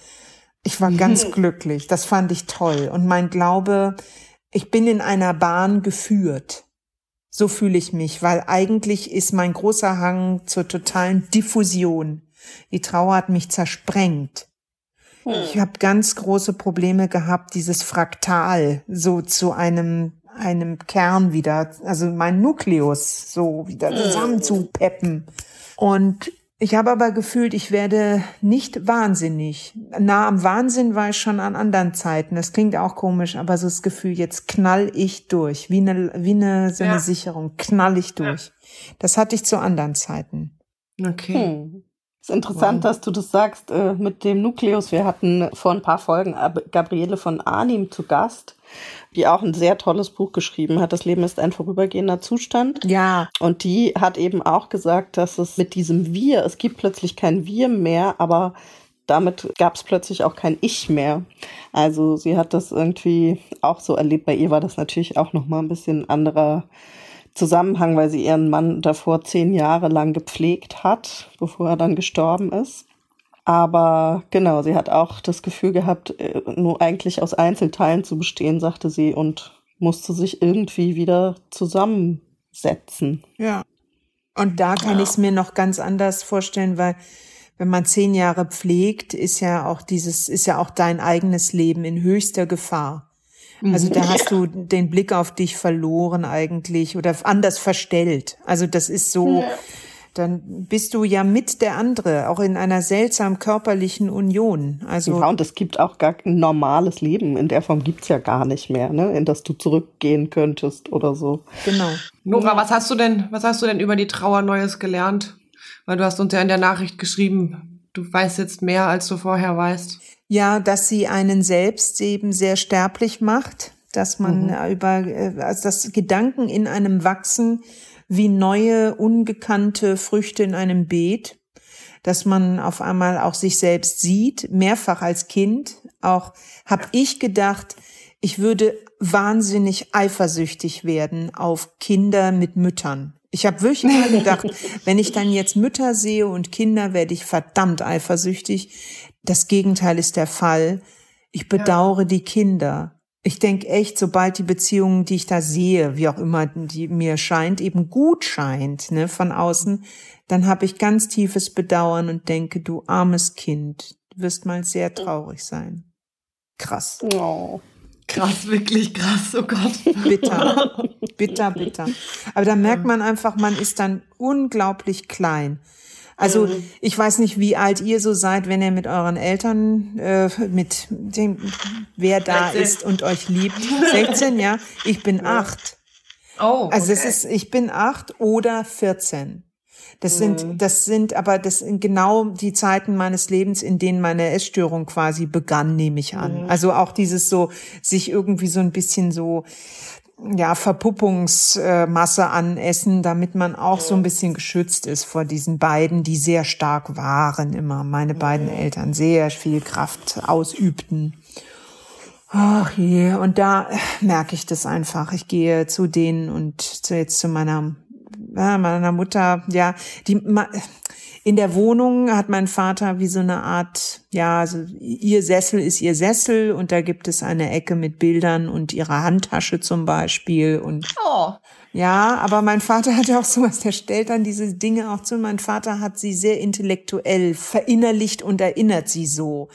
ich war ganz mhm. glücklich. Das fand ich toll. Und mein Glaube, ich bin in einer Bahn geführt. So fühle ich mich, weil eigentlich ist mein großer Hang zur totalen Diffusion die Trauer hat mich zersprengt. Hm. Ich habe ganz große Probleme gehabt, dieses Fraktal so zu einem einem Kern wieder, also mein Nukleus so wieder hm. zusammenzupeppen. Und ich habe aber gefühlt, ich werde nicht wahnsinnig. Nah am Wahnsinn war ich schon an anderen Zeiten. Das klingt auch komisch, aber so das Gefühl, jetzt knall ich durch, wie eine, wie eine, so eine ja. Sicherung, knall ich durch. Ja. Das hatte ich zu anderen Zeiten. Okay. Hm. Es ist interessant, wow. dass du das sagst äh, mit dem Nukleus. Wir hatten vor ein paar Folgen Gabriele von Arnim zu Gast, die auch ein sehr tolles Buch geschrieben hat. Das Leben ist ein vorübergehender Zustand. Ja. Und die hat eben auch gesagt, dass es mit diesem Wir, es gibt plötzlich kein Wir mehr, aber damit gab es plötzlich auch kein Ich mehr. Also sie hat das irgendwie auch so erlebt. Bei ihr war das natürlich auch noch mal ein bisschen anderer Zusammenhang, weil sie ihren Mann davor zehn Jahre lang gepflegt hat, bevor er dann gestorben ist. Aber genau, sie hat auch das Gefühl gehabt, äh, nur eigentlich aus Einzelteilen zu bestehen, sagte sie, und musste sich irgendwie wieder zusammensetzen. Ja. Und da kann ja. ich es mir noch ganz anders vorstellen, weil wenn man zehn Jahre pflegt, ist ja auch dieses, ist ja auch dein eigenes Leben in höchster Gefahr. Also da hast du den Blick auf dich verloren eigentlich oder anders verstellt. Also das ist so, dann bist du ja mit der andere, auch in einer seltsam körperlichen Union. Also ja, und es gibt auch gar kein normales Leben. In der Form gibt's ja gar nicht mehr, ne? in das du zurückgehen könntest oder so. Genau. Nora, was hast du denn, was hast du denn über die Trauer Neues gelernt? Weil du hast uns ja in der Nachricht geschrieben, du weißt jetzt mehr, als du vorher weißt. Ja, dass sie einen selbst eben sehr sterblich macht, dass man mhm. über, äh, also dass Gedanken in einem wachsen wie neue, ungekannte Früchte in einem Beet, dass man auf einmal auch sich selbst sieht, mehrfach als Kind. Auch habe ich gedacht, ich würde wahnsinnig eifersüchtig werden auf Kinder mit Müttern. Ich habe wirklich immer gedacht, wenn ich dann jetzt Mütter sehe und Kinder, werde ich verdammt eifersüchtig. Das Gegenteil ist der Fall. Ich bedauere ja. die Kinder. Ich denke echt, sobald die Beziehung, die ich da sehe, wie auch immer die mir scheint, eben gut scheint, ne, von außen, dann habe ich ganz tiefes Bedauern und denke, du armes Kind, du wirst mal sehr traurig sein. Krass. Oh. Krass, wirklich krass, oh Gott. Bitter, bitter, bitter. Aber da merkt man einfach, man ist dann unglaublich klein. Also mhm. ich weiß nicht, wie alt ihr so seid, wenn ihr mit euren Eltern, äh, mit dem, wer da 16. ist und euch liebt. 16, ja. Ich bin acht. Oh. Okay. Also es ist, ich bin acht oder 14. Das sind, mhm. das sind aber das sind genau die Zeiten meines Lebens, in denen meine Essstörung quasi begann, nehme ich an. Mhm. Also auch dieses so, sich irgendwie so ein bisschen so ja, Verpuppungsmasse an Essen, damit man auch so ein bisschen geschützt ist vor diesen beiden, die sehr stark waren immer. Meine beiden Eltern sehr viel Kraft ausübten. Ach je, und da merke ich das einfach. Ich gehe zu denen und zu, jetzt zu meiner, meiner Mutter, ja, die, in der Wohnung hat mein Vater wie so eine Art, ja, also ihr Sessel ist ihr Sessel und da gibt es eine Ecke mit Bildern und ihrer Handtasche zum Beispiel und oh. Ja, aber mein Vater hat auch sowas, der stellt dann diese Dinge auch zu. Mein Vater hat sie sehr intellektuell verinnerlicht und erinnert sie so.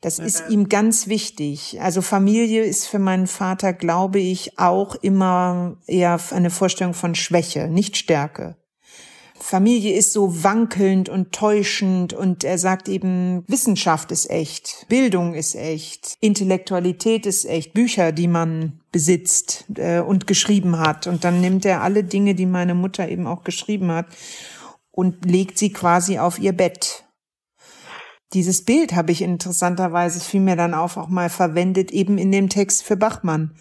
Das ist ihm ganz wichtig. Also Familie ist für meinen Vater, glaube ich, auch immer eher eine Vorstellung von Schwäche, nicht Stärke. Familie ist so wankelnd und täuschend und er sagt eben, Wissenschaft ist echt, Bildung ist echt, Intellektualität ist echt, Bücher, die man besitzt äh, und geschrieben hat. Und dann nimmt er alle Dinge, die meine Mutter eben auch geschrieben hat und legt sie quasi auf ihr Bett. Dieses Bild habe ich interessanterweise, fiel mir dann auf, auch mal verwendet, eben in dem Text für Bachmann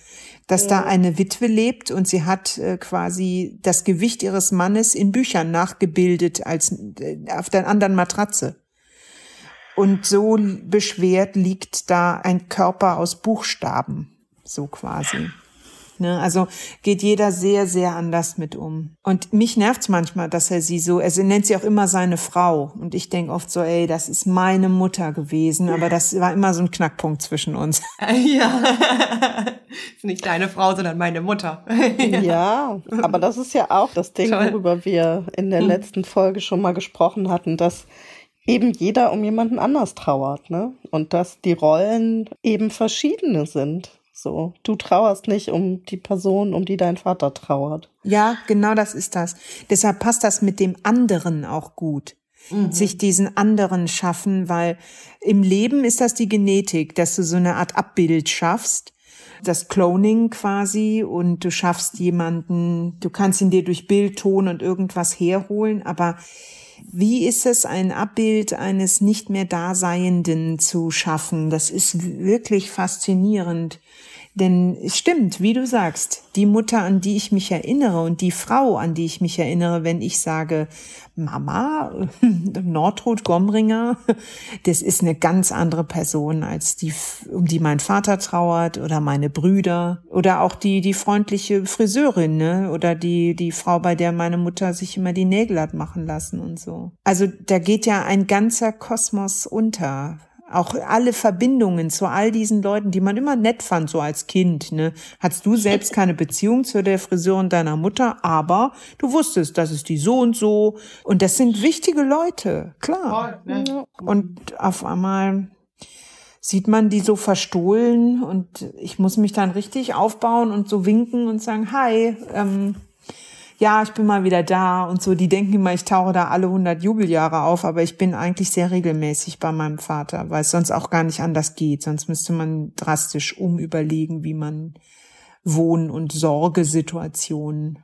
dass ja. da eine Witwe lebt und sie hat äh, quasi das Gewicht ihres Mannes in Büchern nachgebildet als äh, auf der anderen Matratze. Und so beschwert liegt da ein Körper aus Buchstaben, so quasi. Ne? Also geht jeder sehr, sehr anders mit um. Und mich nervt's manchmal, dass er sie so, er nennt sie auch immer seine Frau. Und ich denk oft so, ey, das ist meine Mutter gewesen. Aber das war immer so ein Knackpunkt zwischen uns. Ja, ist nicht deine Frau, sondern meine Mutter. ja, aber das ist ja auch das Ding, Toll. worüber wir in der hm. letzten Folge schon mal gesprochen hatten, dass eben jeder um jemanden anders trauert, ne? Und dass die Rollen eben verschiedene sind. So, du trauerst nicht um die Person, um die dein Vater trauert. Ja, genau das ist das. Deshalb passt das mit dem anderen auch gut. Mhm. Sich diesen anderen schaffen, weil im Leben ist das die Genetik, dass du so eine Art Abbild schaffst. Das Cloning quasi und du schaffst jemanden, du kannst ihn dir durch Bild, Ton und irgendwas herholen, aber wie ist es, ein Abbild eines nicht mehr Daseienden zu schaffen? Das ist wirklich faszinierend. Denn es stimmt, wie du sagst, die Mutter, an die ich mich erinnere und die Frau, an die ich mich erinnere, wenn ich sage, Mama, Nordrot Gomringer, das ist eine ganz andere Person als die, um die mein Vater trauert oder meine Brüder oder auch die, die freundliche Friseurin, ne? oder die, die Frau, bei der meine Mutter sich immer die Nägel hat machen lassen und so. Also da geht ja ein ganzer Kosmos unter auch alle Verbindungen zu all diesen Leuten, die man immer nett fand, so als Kind. Ne? Hattest du selbst keine Beziehung zu der Friseurin deiner Mutter, aber du wusstest, das ist die so und so. Und das sind wichtige Leute, klar. Voll, ne? Und auf einmal sieht man die so verstohlen und ich muss mich dann richtig aufbauen und so winken und sagen, hi, ähm, ja, ich bin mal wieder da und so. Die denken immer, ich tauche da alle 100 Jubeljahre auf, aber ich bin eigentlich sehr regelmäßig bei meinem Vater, weil es sonst auch gar nicht anders geht. Sonst müsste man drastisch umüberlegen, wie man Wohn- und Sorgesituationen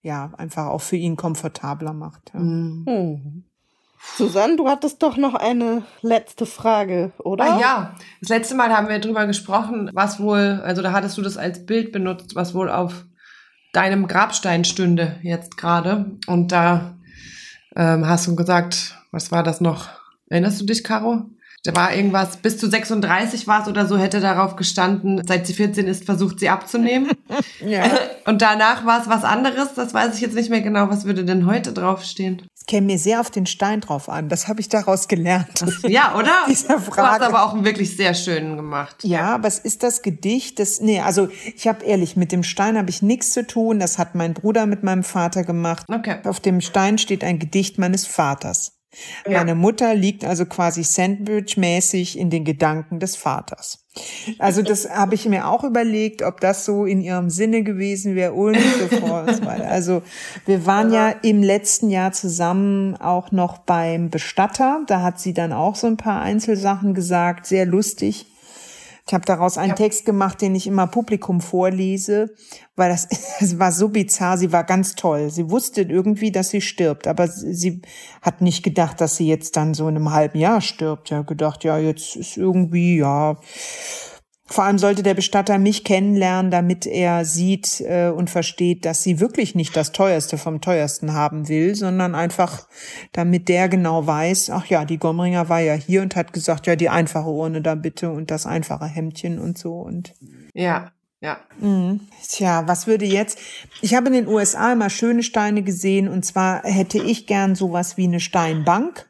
ja einfach auch für ihn komfortabler macht. Ja. Mhm. Hm. Susanne, du hattest doch noch eine letzte Frage, oder? Ah, ja, das letzte Mal haben wir drüber gesprochen, was wohl, also da hattest du das als Bild benutzt, was wohl auf deinem Grabstein stünde jetzt gerade. Und da ähm, hast du gesagt, was war das noch? Erinnerst du dich, Caro? Da war irgendwas, bis zu 36 war es oder so, hätte darauf gestanden, seit sie 14 ist, versucht sie abzunehmen. ja. Und danach war es was anderes, das weiß ich jetzt nicht mehr genau. Was würde denn heute draufstehen? Es käme mir sehr auf den Stein drauf an, das habe ich daraus gelernt. Das, ja, oder? Dieser Frage. Du hast aber auch einen wirklich sehr schönen gemacht. Ja, was ist das Gedicht? Das, nee, also ich habe ehrlich, mit dem Stein habe ich nichts zu tun. Das hat mein Bruder mit meinem Vater gemacht. Okay. Auf dem Stein steht ein Gedicht meines Vaters. Ja. Meine Mutter liegt also quasi Sandwich-mäßig in den Gedanken des Vaters. Also das habe ich mir auch überlegt, ob das so in ihrem Sinne gewesen wäre und so fort. Also wir waren ja im letzten Jahr zusammen auch noch beim Bestatter. Da hat sie dann auch so ein paar Einzelsachen gesagt, sehr lustig. Ich habe daraus einen ja. Text gemacht, den ich immer Publikum vorlese, weil das, es war so bizarr. Sie war ganz toll. Sie wusste irgendwie, dass sie stirbt, aber sie hat nicht gedacht, dass sie jetzt dann so in einem halben Jahr stirbt. Ja, gedacht, ja, jetzt ist irgendwie, ja, vor allem sollte der Bestatter mich kennenlernen, damit er sieht äh, und versteht, dass sie wirklich nicht das Teuerste vom Teuersten haben will, sondern einfach, damit der genau weiß, ach ja, die Gomringer war ja hier und hat gesagt, ja, die einfache Urne da bitte und das einfache Hemdchen und so und. Ja, ja. Mhm. Tja, was würde jetzt? Ich habe in den USA immer schöne Steine gesehen und zwar hätte ich gern sowas wie eine Steinbank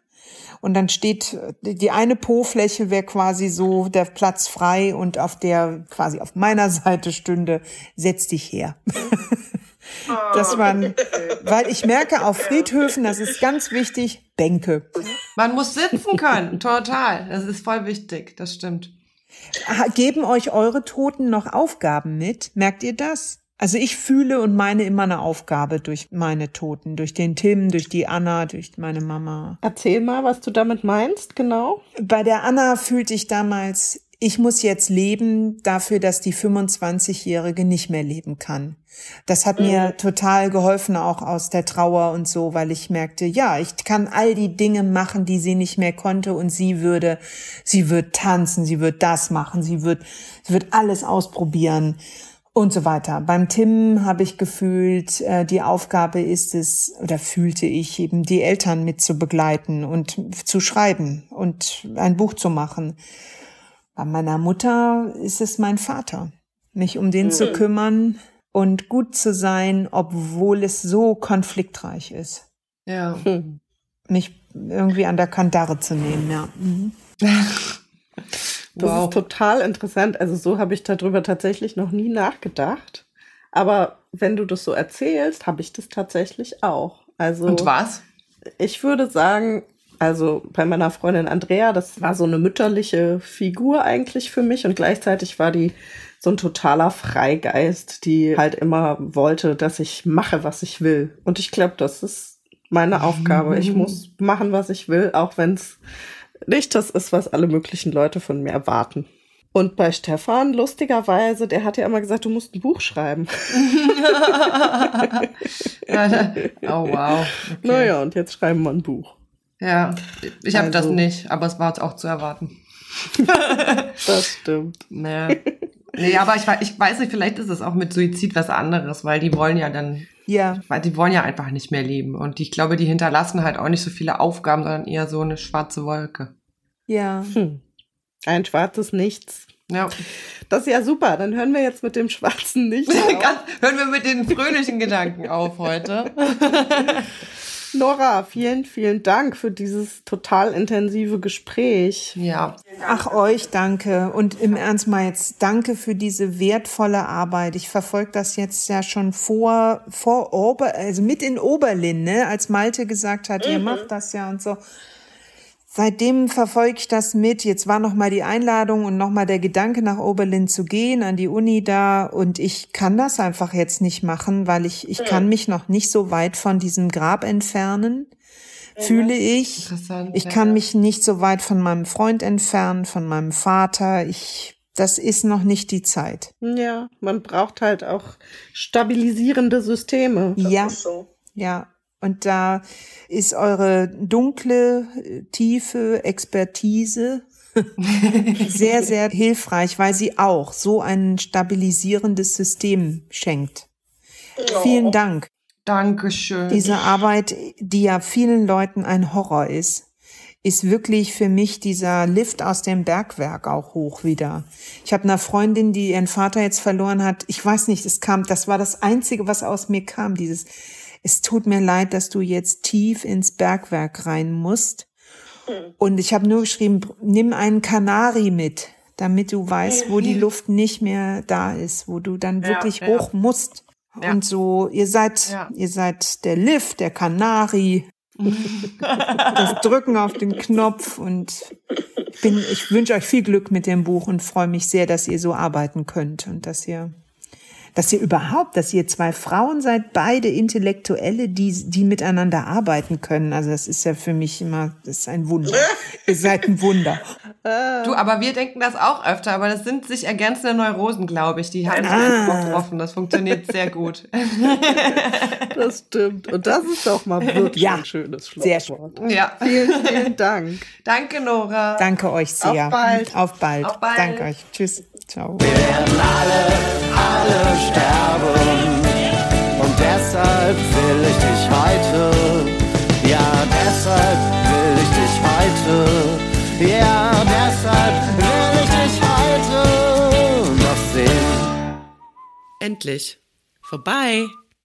und dann steht die eine Po-Fläche wäre quasi so der Platz frei und auf der quasi auf meiner Seite stünde, setz dich her. Das man, weil ich merke auf Friedhöfen, das ist ganz wichtig, Bänke. Man muss sitzen können, total. Das ist voll wichtig, das stimmt. Geben euch eure Toten noch Aufgaben mit? Merkt ihr das? Also ich fühle und meine immer eine Aufgabe durch meine Toten, durch den Tim, durch die Anna, durch meine Mama. Erzähl mal, was du damit meinst, genau. Bei der Anna fühlte ich damals, ich muss jetzt leben dafür, dass die 25-Jährige nicht mehr leben kann. Das hat mhm. mir total geholfen, auch aus der Trauer und so, weil ich merkte, ja, ich kann all die Dinge machen, die sie nicht mehr konnte und sie würde, sie wird tanzen, sie wird das machen, sie wird, sie wird alles ausprobieren und so weiter. Beim Tim habe ich gefühlt, äh, die Aufgabe ist es, oder fühlte ich eben, die Eltern mit zu begleiten und zu schreiben und ein Buch zu machen. Bei meiner Mutter ist es mein Vater, mich um den mhm. zu kümmern und gut zu sein, obwohl es so konfliktreich ist. Ja. Mich irgendwie an der Kandare zu nehmen, ja. Mhm. Das wow. ist total interessant. Also so habe ich darüber tatsächlich noch nie nachgedacht. Aber wenn du das so erzählst, habe ich das tatsächlich auch. Also Und was? Ich würde sagen, also bei meiner Freundin Andrea, das war so eine mütterliche Figur eigentlich für mich und gleichzeitig war die so ein totaler Freigeist, die halt immer wollte, dass ich mache, was ich will. Und ich glaube, das ist meine Aufgabe. Ich muss machen, was ich will, auch wenn es nicht das ist, was alle möglichen Leute von mir erwarten. Und bei Stefan, lustigerweise, der hat ja immer gesagt, du musst ein Buch schreiben. oh, wow. Okay. Naja, und jetzt schreiben wir ein Buch. Ja, ich habe also, das nicht, aber es war auch zu erwarten. das stimmt. Naja. Nee, aber ich, ich weiß nicht, vielleicht ist es auch mit Suizid was anderes, weil die wollen ja dann ja. Weil die wollen ja einfach nicht mehr leben. Und ich glaube, die hinterlassen halt auch nicht so viele Aufgaben, sondern eher so eine schwarze Wolke. Ja. Hm. Ein schwarzes Nichts. Ja. Das ist ja super. Dann hören wir jetzt mit dem schwarzen Nichts. hören wir mit den fröhlichen Gedanken auf heute. Nora, vielen, vielen Dank für dieses total intensive Gespräch. Ja. Ach, euch danke. Und im Ernst mal jetzt danke für diese wertvolle Arbeit. Ich verfolge das jetzt ja schon vor, vor Ober, also mit in Oberlin, ne, als Malte gesagt hat, mhm. ihr macht das ja und so. Seitdem verfolge ich das mit. Jetzt war noch mal die Einladung und noch mal der Gedanke nach Oberlin zu gehen an die Uni da und ich kann das einfach jetzt nicht machen, weil ich ich kann mich noch nicht so weit von diesem Grab entfernen. Fühle ich. Ich kann mich nicht so weit von meinem Freund entfernen, von meinem Vater. Ich das ist noch nicht die Zeit. Ja, man braucht halt auch stabilisierende Systeme. Das ja. So. Ja, und da ist eure dunkle, tiefe Expertise sehr, sehr hilfreich, weil sie auch so ein stabilisierendes System schenkt. Oh. Vielen Dank. Dankeschön. Diese Arbeit, die ja vielen Leuten ein Horror ist, ist wirklich für mich dieser Lift aus dem Bergwerk auch hoch wieder. Ich habe eine Freundin, die ihren Vater jetzt verloren hat. Ich weiß nicht, es kam, das war das einzige, was aus mir kam, dieses es tut mir leid, dass du jetzt tief ins Bergwerk rein musst. Hm. Und ich habe nur geschrieben, nimm einen Kanari mit, damit du weißt, wo die Luft nicht mehr da ist, wo du dann wirklich ja, hoch musst. Ja. Und so, ihr seid, ja. ihr seid der Lift, der Kanari, das Drücken auf den Knopf und ich bin, ich wünsche euch viel Glück mit dem Buch und freue mich sehr, dass ihr so arbeiten könnt und dass ihr dass ihr überhaupt, dass ihr zwei Frauen seid, beide Intellektuelle, die, die miteinander arbeiten können. Also das ist ja für mich immer, das ist ein Wunder. ihr seid ein Wunder. Du, aber wir denken das auch öfter, aber das sind sich ergänzende Neurosen, glaube ich. Die haben ah. getroffen. Das funktioniert sehr gut. das stimmt. Und das ist doch mal wirklich ja, ein schönes Schlusswort. Sehr Ja. Vielen, vielen Dank. Danke, Nora. Danke euch sehr. Auf bald. Auf bald. Auf bald. Danke euch. Tschüss. Ciao. Wir werden alle, alle sterben. Und deshalb will ich dich heute. Ja, deshalb will ich dich heute. Ja, deshalb will ich dich heute noch sehen. Endlich. Vorbei.